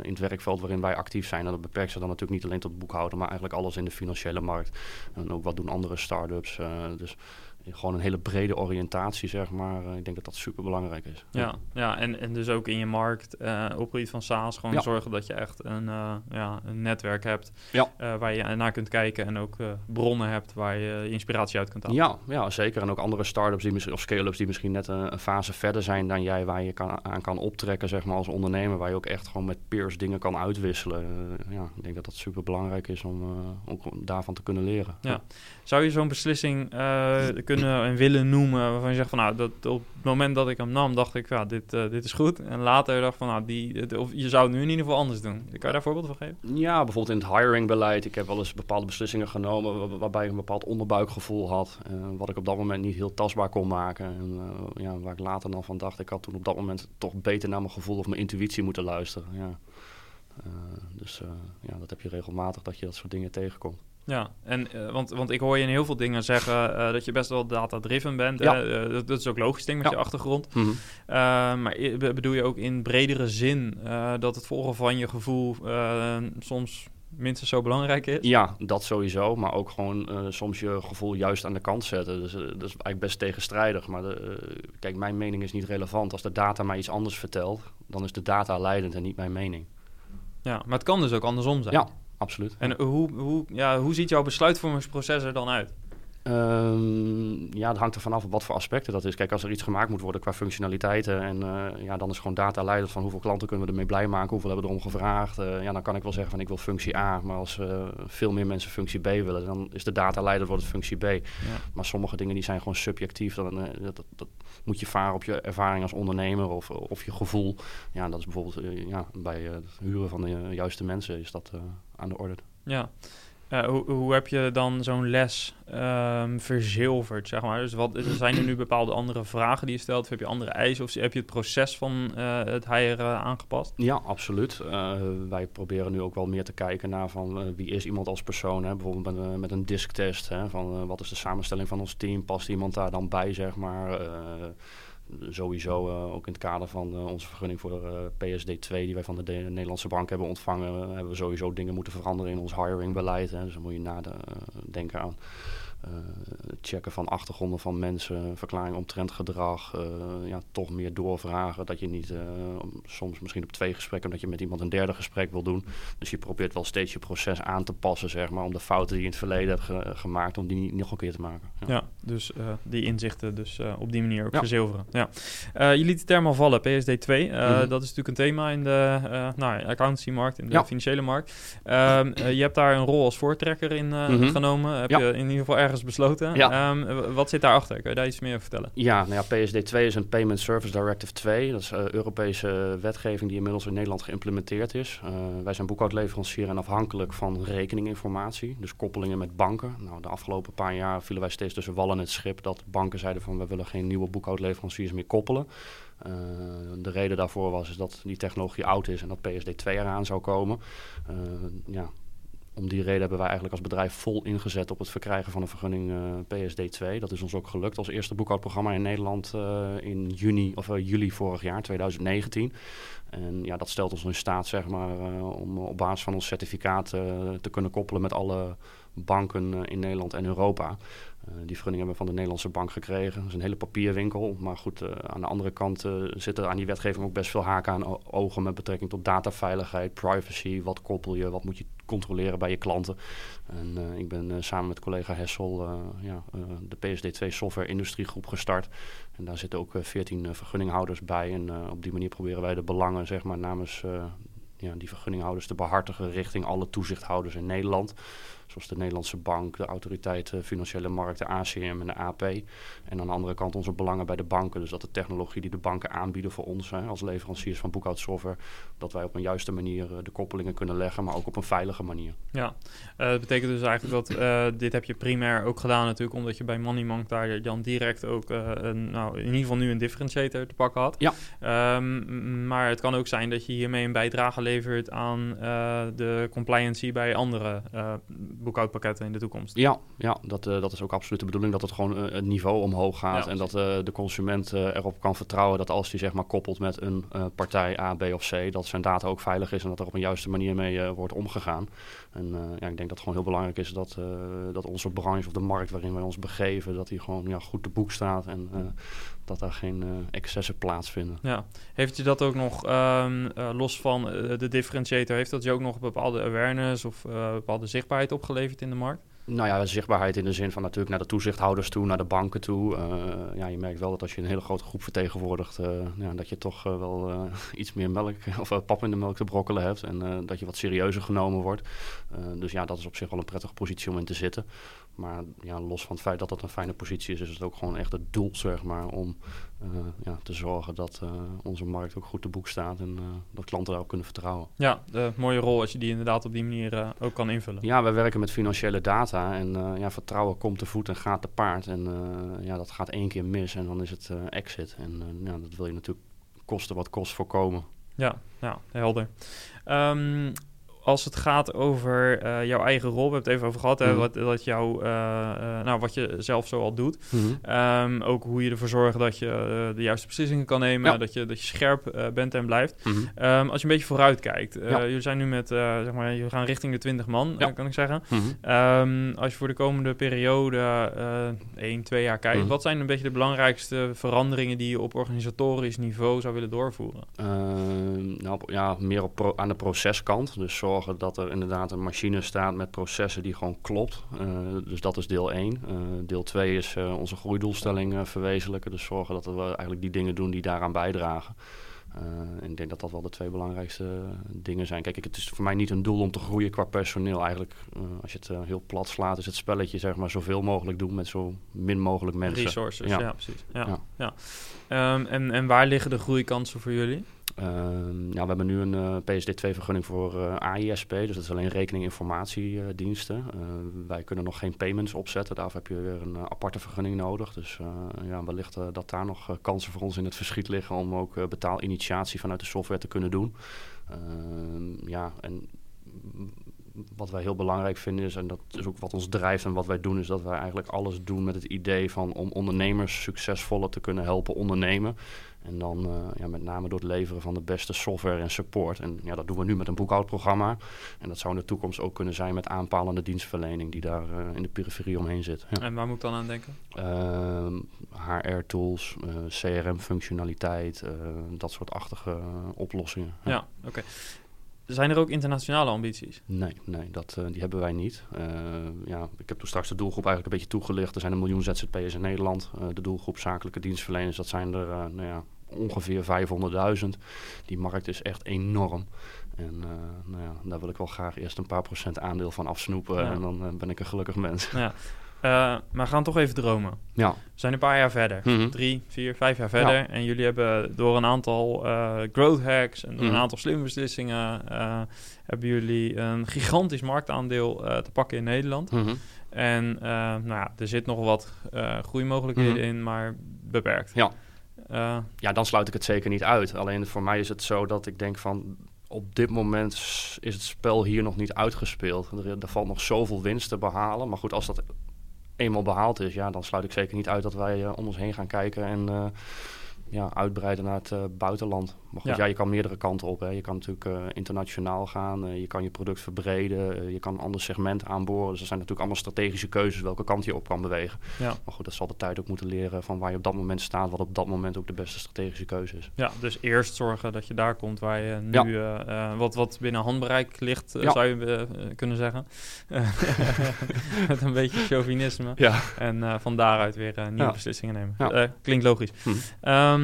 in het werkveld waarin wij actief zijn. En dat beperkt zich dan natuurlijk niet alleen tot boekhouden, maar eigenlijk alles in de financiële markt. En ook wat doen andere start-ups. dus gewoon een hele brede oriëntatie, zeg maar. ik denk dat dat super belangrijk is. Ja, ja en, en dus ook in je markt, op het gebied van SaaS, gewoon zorgen dat je echt een, ja, een netwerk hebt ja. waar je naar kunt kijken en ook bronnen hebt waar je inspiratie uit kunt halen. Ja, ja zeker. En ook andere start-ups die misschien, of scale-ups die misschien net een, een, fase verder zijn dan jij, waar je kan, aan kan optrekken, zeg maar, als ondernemer, waar je ook echt gewoon met peers dingen kan uitwisselen. ja, ik denk dat dat super belangrijk is om, om daarvan te kunnen leren. Ja. Zou je zo'n beslissing uh, kunnen en willen noemen waarvan je zegt van nou, dat op het moment dat ik hem nam, dacht ik, ja, dit, uh, dit is goed. En later dacht van nou, die, of je zou het nu in ieder geval anders doen. Kan je daar voorbeeld van geven? Ja, bijvoorbeeld in het hiringbeleid. Ik heb wel eens bepaalde beslissingen genomen waarbij ik een bepaald onderbuikgevoel had. Uh, wat ik op dat moment niet heel tastbaar kon maken. En ja, waar ik later dan van dacht, ik had toen op dat moment toch beter naar mijn gevoel of mijn intuïtie moeten luisteren. Ja. dus ja, dat heb je regelmatig dat je dat soort dingen tegenkomt. Ja, en, uh, want, want ik hoor je in heel veel dingen zeggen uh, dat je best wel data-driven bent. Ja. Uh, dat, dat, is ook logisch, denk ik, met ja. je achtergrond. Mm -hmm. maar bedoel je ook in bredere zin dat het volgen van je gevoel soms minstens zo belangrijk is? Ja, dat sowieso. Maar ook gewoon soms je gevoel juist aan de kant zetten. Dus dat is eigenlijk best tegenstrijdig. Maar de, kijk, mijn mening is niet relevant. Als de data mij iets anders vertelt, dan is de data leidend en niet mijn mening. Ja, maar het kan dus ook andersom zijn. Ja, absoluut. En hoe, hoe, ja, hoe ziet jouw besluitvormingsproces er dan uit? Um, ja, het hangt er vanaf op wat voor aspecten dat is. Kijk, als er iets gemaakt moet worden qua functionaliteiten... en uh, ja, dan is gewoon data leidend van hoeveel klanten kunnen we ermee blij maken... hoeveel hebben we erom gevraagd. Uh, ja, dan kan ik wel zeggen van ik wil functie A... maar als uh, veel meer mensen functie B willen... dan is de data leidend wordt het functie B. Ja. Maar sommige dingen die zijn gewoon subjectief. Dan, dat, dat, dat, moet je varen op je ervaring als ondernemer of, of je gevoel. Ja, dat is bijvoorbeeld ja, bij het huren van de juiste mensen is dat aan de orde. Ja. Uh, hoe, hoe, heb je dan zo'n les um, verzilverd, zeg maar? Dus wat, zijn er nu bepaalde andere vragen die je stelt? Of heb je andere eisen? Of heb je het proces van uh, het hiren aangepast? Ja, absoluut. Uh, wij proberen nu ook wel meer te kijken naar van wie is iemand als persoon. Hè? Bijvoorbeeld met, met een disktest. Hè? Van wat is de samenstelling van ons team? Past iemand daar dan bij, zeg maar? Sowieso uh, ook in het kader van uh, onze vergunning voor de uh, PSD2 die wij van de, de Nederlandse bank hebben ontvangen, hebben we sowieso dingen moeten veranderen in ons hiringbeleid. Hè. Dus dan moet je nadenken aan checken van achtergronden van mensen, verklaring omtrent gedrag, ja, toch meer doorvragen. Dat je niet soms misschien op twee gesprekken, omdat je met iemand een derde gesprek wil doen. Dus je probeert wel steeds je proces aan te passen, zeg maar, om de fouten die je in het verleden hebt ge gemaakt, om die niet nog een keer te maken. Ja, ja dus die inzichten dus op die manier ook ja. verzilveren. Ja. Je liet de term al vallen, PSD2. Uh, mm -hmm. Dat is natuurlijk een thema in de nou, accountancy-markt, in de ja. financiële markt. Ehm, je hebt daar een rol als voortrekker in mm -hmm. genomen. Heb je in ieder geval ergens besloten. Ja. Um, wat zit daarachter? Kun je daar iets meer over vertellen? Ja, nou ja, PSD2 is een Payment Service Directive 2. Dat is Europese wetgeving die inmiddels in Nederland geïmplementeerd is. wij zijn boekhoudleverancier en afhankelijk van rekeninginformatie. Dus koppelingen met banken. Nou, de afgelopen paar jaar vielen wij steeds tussen wal en het schip... dat banken zeiden van we willen geen nieuwe boekhoudleveranciers meer koppelen. Uh, de reden daarvoor was is dat die technologie oud is en dat PSD2 eraan zou komen. Uh, ja, om die reden hebben wij eigenlijk als bedrijf vol ingezet op het verkrijgen van een vergunning uh, PSD2. Dat is ons ook gelukt als eerste boekhoudprogramma in Nederland in juni of juli vorig jaar, 2019. En ja, dat stelt ons in staat zeg maar, om op basis van ons certificaat te kunnen koppelen met alle banken in Nederland en Europa. Uh, die vergunning hebben we van de Nederlandse bank gekregen. Dat is een hele papierwinkel. Maar goed, uh, aan de andere kant uh, zitten aan die wetgeving ook best veel haken aan ogen met betrekking tot dataveiligheid, privacy. Wat koppel je, wat moet je controleren bij je klanten. En ik ben samen met collega Hessel ja, de PSD2 Software Industriegroep gestart. En daar zitten ook 14 vergunninghouders bij. En op die manier proberen wij de belangen zeg maar, namens ja, die vergunninghouders te behartigen richting alle toezichthouders in Nederland. Zoals de Nederlandse Bank, de Autoriteit Financiële Markten, ACM en de AP. En aan de andere kant onze belangen bij de banken. Dus dat de technologie die de banken aanbieden voor ons hè, als leveranciers van boekhoudsoftware, dat wij op een juiste manier uh, de koppelingen kunnen leggen, maar ook op een veilige manier. Ja, uh, dat betekent dus eigenlijk dat uh, dit heb je primair ook gedaan natuurlijk, omdat je bij Moneymonk daar dan direct ook een, nou, in ieder geval nu een differentiator te pakken had. Ja. Um, maar het kan ook zijn dat je hiermee een bijdrage levert aan de compliancy bij andere boekhoudpakketten in de toekomst. Ja, ja dat, dat is ook absoluut de bedoeling dat het gewoon het niveau omhoog gaat en dat de consument erop kan vertrouwen dat als hij zeg maar koppelt met een partij A, B of C, dat zijn data ook veilig is en dat er op een juiste manier mee wordt omgegaan. En ja, ik denk dat het gewoon heel belangrijk is dat, dat onze branche of de markt waarin wij ons begeven, dat die gewoon ja, goed te boek staat en dat daar geen excessen plaatsvinden. Ja, heeft je dat ook nog ehm, eh, los van de differentiator, heeft dat je ook nog bepaalde awareness of bepaalde zichtbaarheid opgeleverd in de markt? Nou ja, zichtbaarheid in de zin van natuurlijk naar de toezichthouders toe, naar de banken toe. ja, je merkt wel dat als je een hele grote groep vertegenwoordigt, ja, dat je toch wel iets meer melk of pap in de melk te brokkelen hebt en dat je wat serieuzer genomen wordt. dus ja, dat is op zich wel een prettige positie om in te zitten. Maar ja, los van het feit dat dat een fijne positie is, is het ook gewoon echt het doel, zeg maar, om ja, te zorgen dat uh, onze markt ook goed te boek staat en uh, dat klanten daarop kunnen vertrouwen. Ja, de mooie rol als je die inderdaad op die manier ook kan invullen. Ja, wij werken met financiële data en ja, vertrouwen komt te voet en gaat te paard. En ja, dat gaat één keer mis en dan is het exit. En ja, dat wil je natuurlijk kosten wat kost voorkomen. Ja, ja helder. Um, als het gaat over uh, jouw eigen rol, we hebben het even over gehad, hè, mhm. wat, dat jou, uh, uh, nou, wat je zelf zo al doet. Mm um, ook hoe je ervoor zorgt dat je de juiste beslissingen kan nemen, ja. dat, je, dat je scherp bent en blijft. Mm um, als je een beetje vooruit kijkt, ja. jullie zijn nu met, zeg maar, jullie gaan richting de 20 man, ja. kan ik zeggen. Um, als je voor de komende periode 1, 2 jaar kijkt, wat zijn een beetje de belangrijkste veranderingen die je op organisatorisch niveau zou willen doorvoeren? nou, ja, meer op aan de proceskant, dus zorg dat er inderdaad een machine staat met processen die gewoon klopt. Uh, dus dat is deel 1. Uh, eh, deel 2 is uh, onze groeidoelstelling verwezenlijken. Dus zorgen dat we eigenlijk die dingen doen die daaraan bijdragen. en ik denk dat dat wel de twee belangrijkste dingen zijn. Kijk, het is voor mij niet een doel om te groeien qua personeel. Eigenlijk, als je het heel plat slaat, is het spelletje zeg maar zoveel mogelijk doen met zo min mogelijk mensen. Resources, ja, ja precies. Ja, ja. ja. Um, en, en waar liggen de groeikansen voor jullie? Ja, we hebben nu een eh, PSD2-vergunning voor eh, AISP, dus dat is alleen rekening-informatiediensten. Uh, wij kunnen nog geen payments opzetten, daarvoor heb je weer een aparte vergunning nodig. Dus ja, wellicht dat daar nog kansen voor ons in het verschiet liggen om ook betaalinitiatie vanuit de software te kunnen doen. Ehm, ja, en wat wij heel belangrijk vinden is, en dat is ook wat ons drijft en wat wij doen, is dat wij eigenlijk alles doen met het idee van om ondernemers succesvoller te kunnen helpen ondernemen. En dan uh, ja, met name door het leveren van de beste software en support. En ja, dat doen we nu met een boekhoudprogramma. En dat zou in de toekomst ook kunnen zijn met aanpalende dienstverlening die daar uh, in de periferie omheen zit. Ja. En waar moet ik dan aan denken? HR-tools, uh, CRM-functionaliteit, dat soort achtige oplossingen. Ja, ja oké. Okay. Zijn er ook internationale ambities? Nee, nee dat, uh, die hebben wij niet. Uh, ja, ik heb toen straks de doelgroep eigenlijk een beetje toegelicht. Er zijn een miljoen ZZP'ers in Nederland. Uh, de doelgroep zakelijke dienstverleners, dat zijn er nou ja, ongeveer 500.000. Die markt is echt enorm. En nou ja, daar wil ik wel graag eerst een paar procent aandeel van afsnoepen. Ja. En dan ben ik een gelukkig mens. Ja. Uh, maar we gaan toch even dromen. Ja. We zijn een paar jaar verder. Mm Drie, vier, vijf jaar verder. En jullie hebben door een aantal uh, growth hacks en door een mhm. aantal slimme beslissingen... Uh, hebben jullie een gigantisch marktaandeel te pakken in Nederland. Mhm. En nou ja, er zit nog wat groeimogelijkheden mhm. in, maar beperkt. Ja. ja, dan sluit ik het zeker niet uit. Alleen voor mij is het zo dat ik denk van op dit moment is het spel hier nog niet uitgespeeld. Er, er, valt nog zoveel winst te behalen. Maar goed, als dat eenmaal behaald is, ja, dan sluit ik zeker niet uit dat wij uh, om ons heen gaan kijken en uh, ja, uitbreiden naar het uh, buitenland. Maar goed, ja. je kan meerdere kanten op. Hè. Je kan natuurlijk uh, internationaal gaan, uh, je kan je product verbreden, je kan een ander segment aanboren. Dus er zijn natuurlijk allemaal strategische keuzes welke kant je op kan bewegen. Ja. Maar goed, dat zal de tijd ook moeten leren van waar je op dat moment staat, wat op dat moment ook de beste strategische keuze is. Ja, dus eerst zorgen dat je daar komt waar je nu ja. wat, wat binnen handbereik ligt, zou je kunnen zeggen. Met een beetje chauvinisme. Ja. En van daaruit weer nieuwe beslissingen nemen. klinkt logisch. Hm. Um,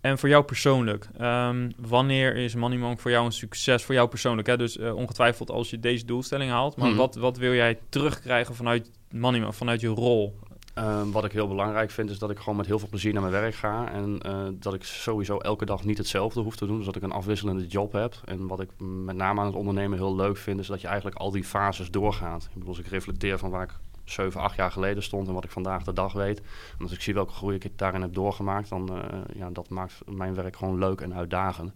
en voor jou persoonlijk, um, wanneer is Money Monk voor jou een succes, voor jou persoonlijk? Hè? Dus uh, ongetwijfeld als je deze doelstelling haalt, maar mm wat, wat wil jij terugkrijgen vanuit Money Monk, vanuit je rol? Um, wat ik heel belangrijk vind, is dat ik gewoon met heel veel plezier naar mijn werk ga. En uh, dat ik sowieso elke dag niet hetzelfde hoef te doen. Dus dat ik een afwisselende job heb. En wat ik met name aan het ondernemen heel leuk vind, is dat je eigenlijk al die fases doorgaat. Ik bedoel, als ik reflecteer van waar ik 7, 8 jaar geleden stond en wat ik vandaag de dag weet. En als ik zie welke groei ik daarin heb doorgemaakt, dan uh, ja, dat maakt mijn werk gewoon leuk en uitdagend.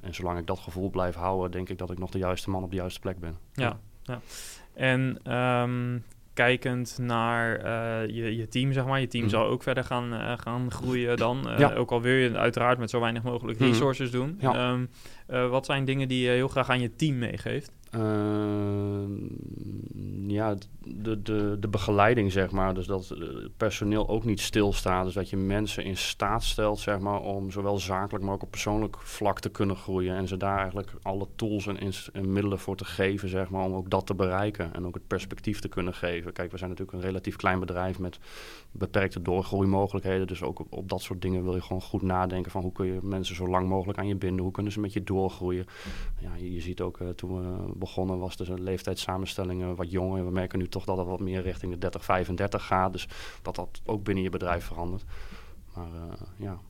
En zolang ik dat gevoel blijf houden, denk ik dat ik nog de juiste man op de juiste plek ben. Ja, ja. En ehm, kijkend naar uh, je, je team, zeg maar. Je team mm. zal ook verder gaan, uh, gaan groeien dan. Uh, ja. Ook al wil je uiteraard met zo weinig mogelijk mhm. resources mm. doen. Ja. Um, wat zijn dingen die je heel graag aan je team meegeeft? Ehm, ja, de, de, de begeleiding, zeg maar. Dus dat het personeel ook niet stilstaat. Dus dat je mensen in staat stelt, zeg maar, om zowel zakelijk, maar ook op persoonlijk vlak te kunnen groeien. En ze daar eigenlijk alle tools en, en, middelen voor te geven, zeg maar, om ook dat te bereiken. En ook het perspectief te kunnen geven. Kijk, we zijn natuurlijk een relatief klein bedrijf met beperkte doorgroeimogelijkheden. Dus ook op, dat soort dingen wil je gewoon goed nadenken van hoe kun je mensen zo lang mogelijk aan je binden. Hoe kunnen ze met je doorgroeien. Ja, je, ziet ook uh, toen we begonnen was een leeftijdssamenstelling wat jonger. We merken nu toch dat het wat meer richting de 30, 35 gaat. Dus dat dat ook binnen je bedrijf verandert. Maar uh, ja,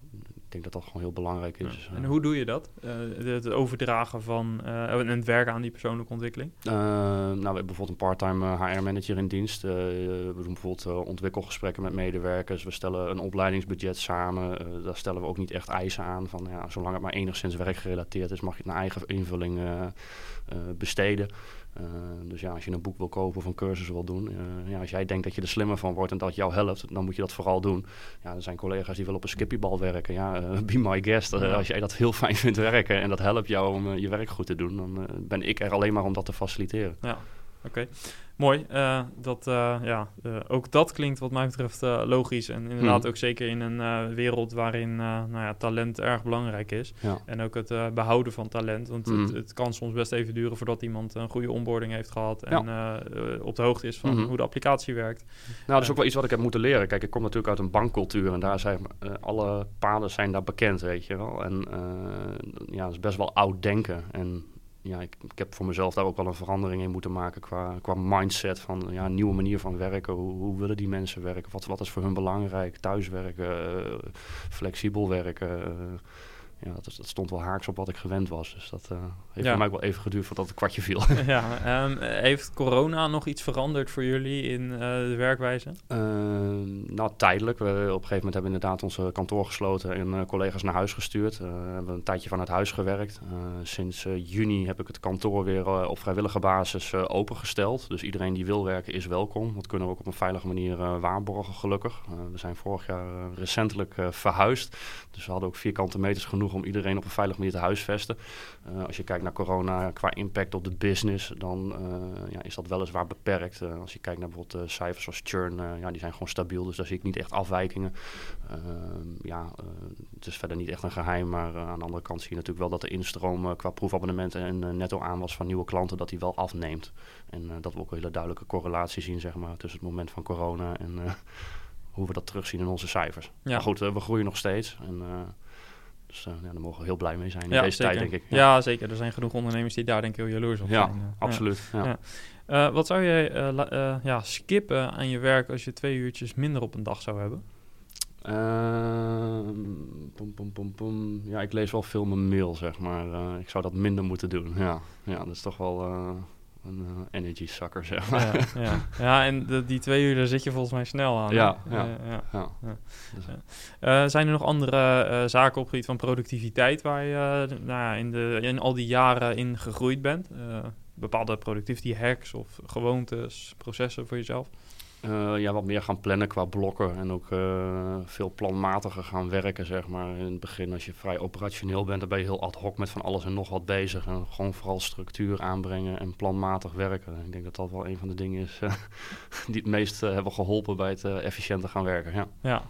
ik denk dat dat gewoon heel belangrijk is. En hoe doe je dat? Uh, het overdragen van uh, en het werken aan die persoonlijke ontwikkeling? Uh, nou, we hebben bijvoorbeeld een parttime HR-manager in dienst. we doen bijvoorbeeld ontwikkelgesprekken met medewerkers. We stellen een opleidingsbudget samen. daar stellen we ook niet echt eisen aan. Van, ja, zolang het maar enigszins werkgerelateerd is, mag je het naar eigen invulling besteden. Uh, dus ja, als je een boek wil kopen of een cursus wil doen, uh, ja, als jij denkt dat je er slimmer van wordt en dat jou helpt, dan moet je dat vooral doen. Ja, er zijn collega's die willen op een skippiebal werken. Ja, uh, be my guest. Als jij dat heel fijn vindt werken en dat helpt jou om je werk goed te doen, dan ben ik er alleen maar om dat te faciliteren. Ja, oké. Mooi. Uh, dat, uh, ja, uh, ook dat klinkt wat mij betreft logisch. En inderdaad hmm. ook zeker in een wereld waarin nou ja, talent erg belangrijk is. Ja. En ook het behouden van talent. Want hmm. het, het, kan soms best even duren voordat iemand een goede onboarding heeft gehad. En ja. op de hoogte is van hmm. hoe de applicatie werkt. Nou, dat is ook wel iets wat ik heb moeten leren. Kijk, ik kom natuurlijk uit een bankcultuur. En daar zijn alle paden zijn daar bekend, weet je wel. En ja, dat is best wel oud denken. En ja, ik, heb voor mezelf daar ook wel een verandering in moeten maken qua, qua mindset van ja, nieuwe manier van werken. Hoe, willen die mensen werken? Wat, wat is voor hun belangrijk? Thuiswerken, uh, flexibel werken. Uh, ja, dat, dat, stond wel haaks op wat ik gewend was. Dus dat uh, heeft voor mij wel even geduurd voordat het kwartje viel. ja, um, heeft corona nog iets veranderd voor jullie in uh, de werkwijze? Uh, nou, tijdelijk. We, op een gegeven moment hebben we inderdaad onze kantoor gesloten en uh, collega's naar huis gestuurd. we hebben een tijdje vanuit huis gewerkt. sinds juni heb ik het kantoor weer op vrijwillige basis opengesteld. Dus iedereen die wil werken is welkom. Dat kunnen we ook op een veilige manier waarborgen, gelukkig. we zijn vorig jaar recentelijk verhuisd. Dus we hadden ook vierkante meters genoeg om iedereen op een veilige manier te huisvesten. Uh, als je kijkt naar corona qua impact op de business, dan uh, ja, is dat weliswaar beperkt. Uh, als je kijkt naar bijvoorbeeld cijfers zoals churn, ja, die zijn gewoon stabiel, dus daar zie ik niet echt afwijkingen. Ehm, ja, het is verder niet echt een geheim, maar aan de andere kant zie je natuurlijk wel dat de instroom qua proefabonnementen en netto aanwas van nieuwe klanten, dat die wel afneemt. En dat we ook een hele duidelijke correlatie zien, zeg maar, tussen het moment van corona en hoe we dat terugzien in onze cijfers. Ja. Maar goed, we groeien nog steeds. En dus uh, ja, daar mogen we heel blij mee zijn in ja, deze tijd, denk ik. Ja. ja. zeker. Er zijn genoeg ondernemers die daar denk ik heel jaloers op zijn. Ja, absoluut. Ja. Uh, wat zou je uh, ja, skippen aan je werk als je twee uurtjes minder op een dag zou hebben? Ehm, pom, pom, pom, pom. Ja, ik lees wel veel mijn mail, zeg maar. ik zou dat minder moeten doen. Ja, ja dat is toch wel een uh, energy sucker, zeg maar. Ja, ja. ja en de, die twee uur, daar zit je volgens mij snel aan. Ja, ja, ja. ja. Dus, uh, zijn er nog andere uh, zaken op het gebied van productiviteit waar je nou ja, in, de, in al die jaren in gegroeid bent? bepaalde productivity hacks of gewoontes, processen voor jezelf? Uh, ja, wat meer gaan plannen qua blokken en ook uh, veel planmatiger gaan werken, zeg maar. In het begin, als je vrij operationeel bent, dan ben je heel ad hoc met van alles en nog wat bezig. En gewoon vooral structuur aanbrengen en planmatig werken. Ik denk dat dat wel een van de dingen is uh, die het meest hebben geholpen bij het efficiënter gaan werken. Ja. ja,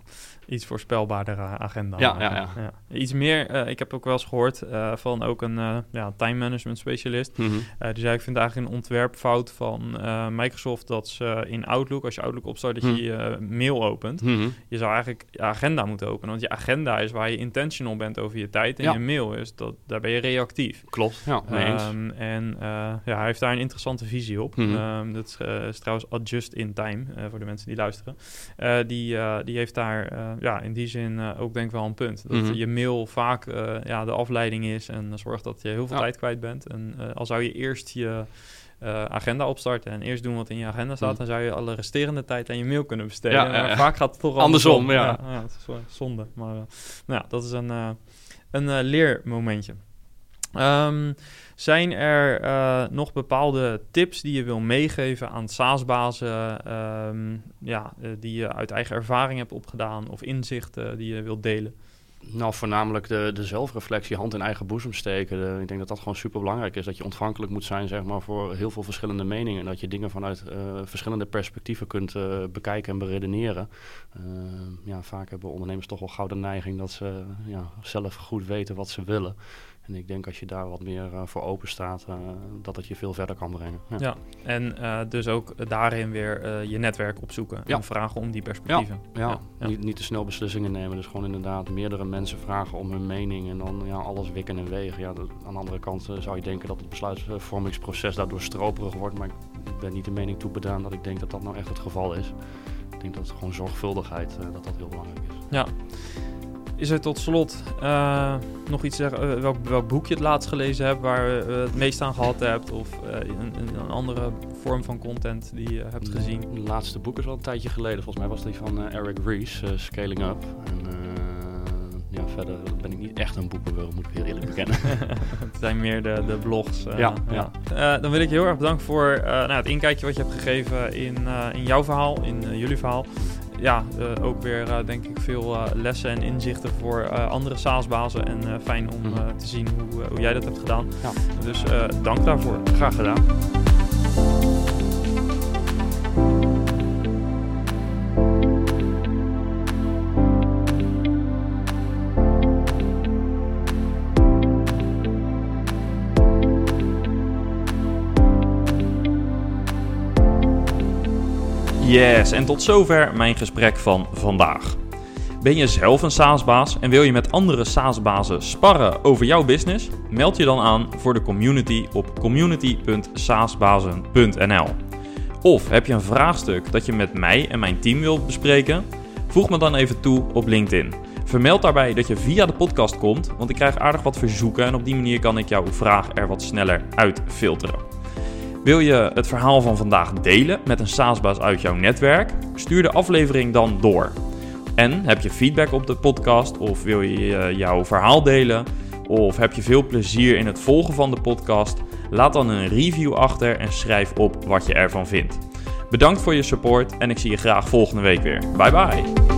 iets voorspelbaardere agenda. Ja, ja, ja. ja. Iets meer, uh, ik heb ook wel eens gehoord uh, van ook een uh, ja, time management specialist. Mm -hmm. die zei, ik vind eigenlijk een ontwerpfout van Microsoft dat ze in Outlook, als je Outlook opstart, dat je mm je mail opent. Mm -hmm. Je zou eigenlijk je agenda moeten openen, want je agenda is waar je intentional bent over je tijd en ja. je mail is, dat, daar ben je reactief. Klopt, ja, um, En ja, hij heeft daar een interessante visie op. -hmm. um, dat is, is, trouwens Adjust in Time, voor de mensen die luisteren. die, die heeft daar ja, in die zin uh, ook denk ik wel een punt. Dat mm -hmm. je mail vaak uh, ja, de afleiding is en zorgt dat je heel veel ja. tijd kwijt bent. En al zou je eerst je agenda opstarten en eerst doen wat in je agenda staat, mm. dan zou je alle resterende tijd aan je mail kunnen besteden. Ja, maar vaak gaat het toch andersom. Ja. Ja, het is zonde. Maar nou ja, dat is een, een leermomentje. Ehm, zijn er uh, nog bepaalde tips die je wil meegeven aan SaaS-bazen, um, ja, uh, die je uit eigen ervaring hebt opgedaan of inzichten die je wilt delen? Nou, voornamelijk de, de zelfreflectie, hand in eigen boezem steken. Ik denk dat dat gewoon super belangrijk is. Dat je ontvankelijk moet zijn zeg maar, voor heel veel verschillende meningen. En dat je dingen vanuit uh, verschillende perspectieven kunt bekijken en beredeneren. Uh, ja, vaak hebben ondernemers toch wel gouden neiging dat ze ja, zelf goed weten wat ze willen. En ik denk als je daar wat meer uh, voor open staat, uh, dat het je veel verder kan brengen. Ja, ja. en uh, dus ook daarin weer je netwerk opzoeken ja. en vragen om die perspectieven. Ja, ja. Niet, niet te snel beslissingen nemen. Dus gewoon inderdaad meerdere mensen vragen om hun mening en dan ja, alles wikken en wegen. Ja, dat, aan de andere kant zou je denken dat het besluitvormingsproces daardoor stroperig wordt. Maar ik ben niet de mening toe bedaan dat ik denk dat dat nou echt het geval is. Ik denk dat het gewoon zorgvuldigheid, dat dat heel belangrijk is. Ja. Is er tot slot uh, nog iets zeggen, uh, welk, welk, boek je het laatst gelezen hebt, waar je uh, het meest aan gehad hebt, of een, een, andere vorm van content die je hebt gezien? Het laatste boek is al een tijdje geleden, volgens mij was die van Eric Ries, Scaling Up. En, ja, verder ben ik niet echt een boekenwil, moet ik heel eerlijk bekennen. het zijn meer de, de blogs. ja, ja. dan wil ik je heel erg bedanken voor nou, het inkijkje wat je hebt gegeven in, in jouw verhaal, in jullie verhaal ja, uh, ook weer uh, denk ik veel uh, lessen en inzichten voor andere SaaS-bazen. En fijn om mm. te zien hoe, hoe, jij dat hebt gedaan. Ja. Dus dank daarvoor. Graag gedaan. Yes, en tot zover mijn gesprek van vandaag. Ben je zelf een SaaS-baas en wil je met andere SaaS-bazen sparren over jouw business? Meld je dan aan voor de community op community.saasbazen.nl. Of heb je een vraagstuk dat je met mij en mijn team wilt bespreken? Voeg me dan even toe op LinkedIn. Vermeld daarbij dat je via de podcast komt, want ik krijg aardig wat verzoeken en op die manier kan ik jouw vraag er wat sneller uitfilteren. Wil je het verhaal van vandaag delen met een SaaS-baas uit jouw netwerk? Stuur de aflevering dan door. En heb je feedback op de podcast of wil je eh, jouw verhaal delen? Of heb je veel plezier in het volgen van de podcast? Laat dan een review achter en schrijf op wat je ervan vindt. Bedankt voor je support en ik zie je graag volgende week weer. Bye bye!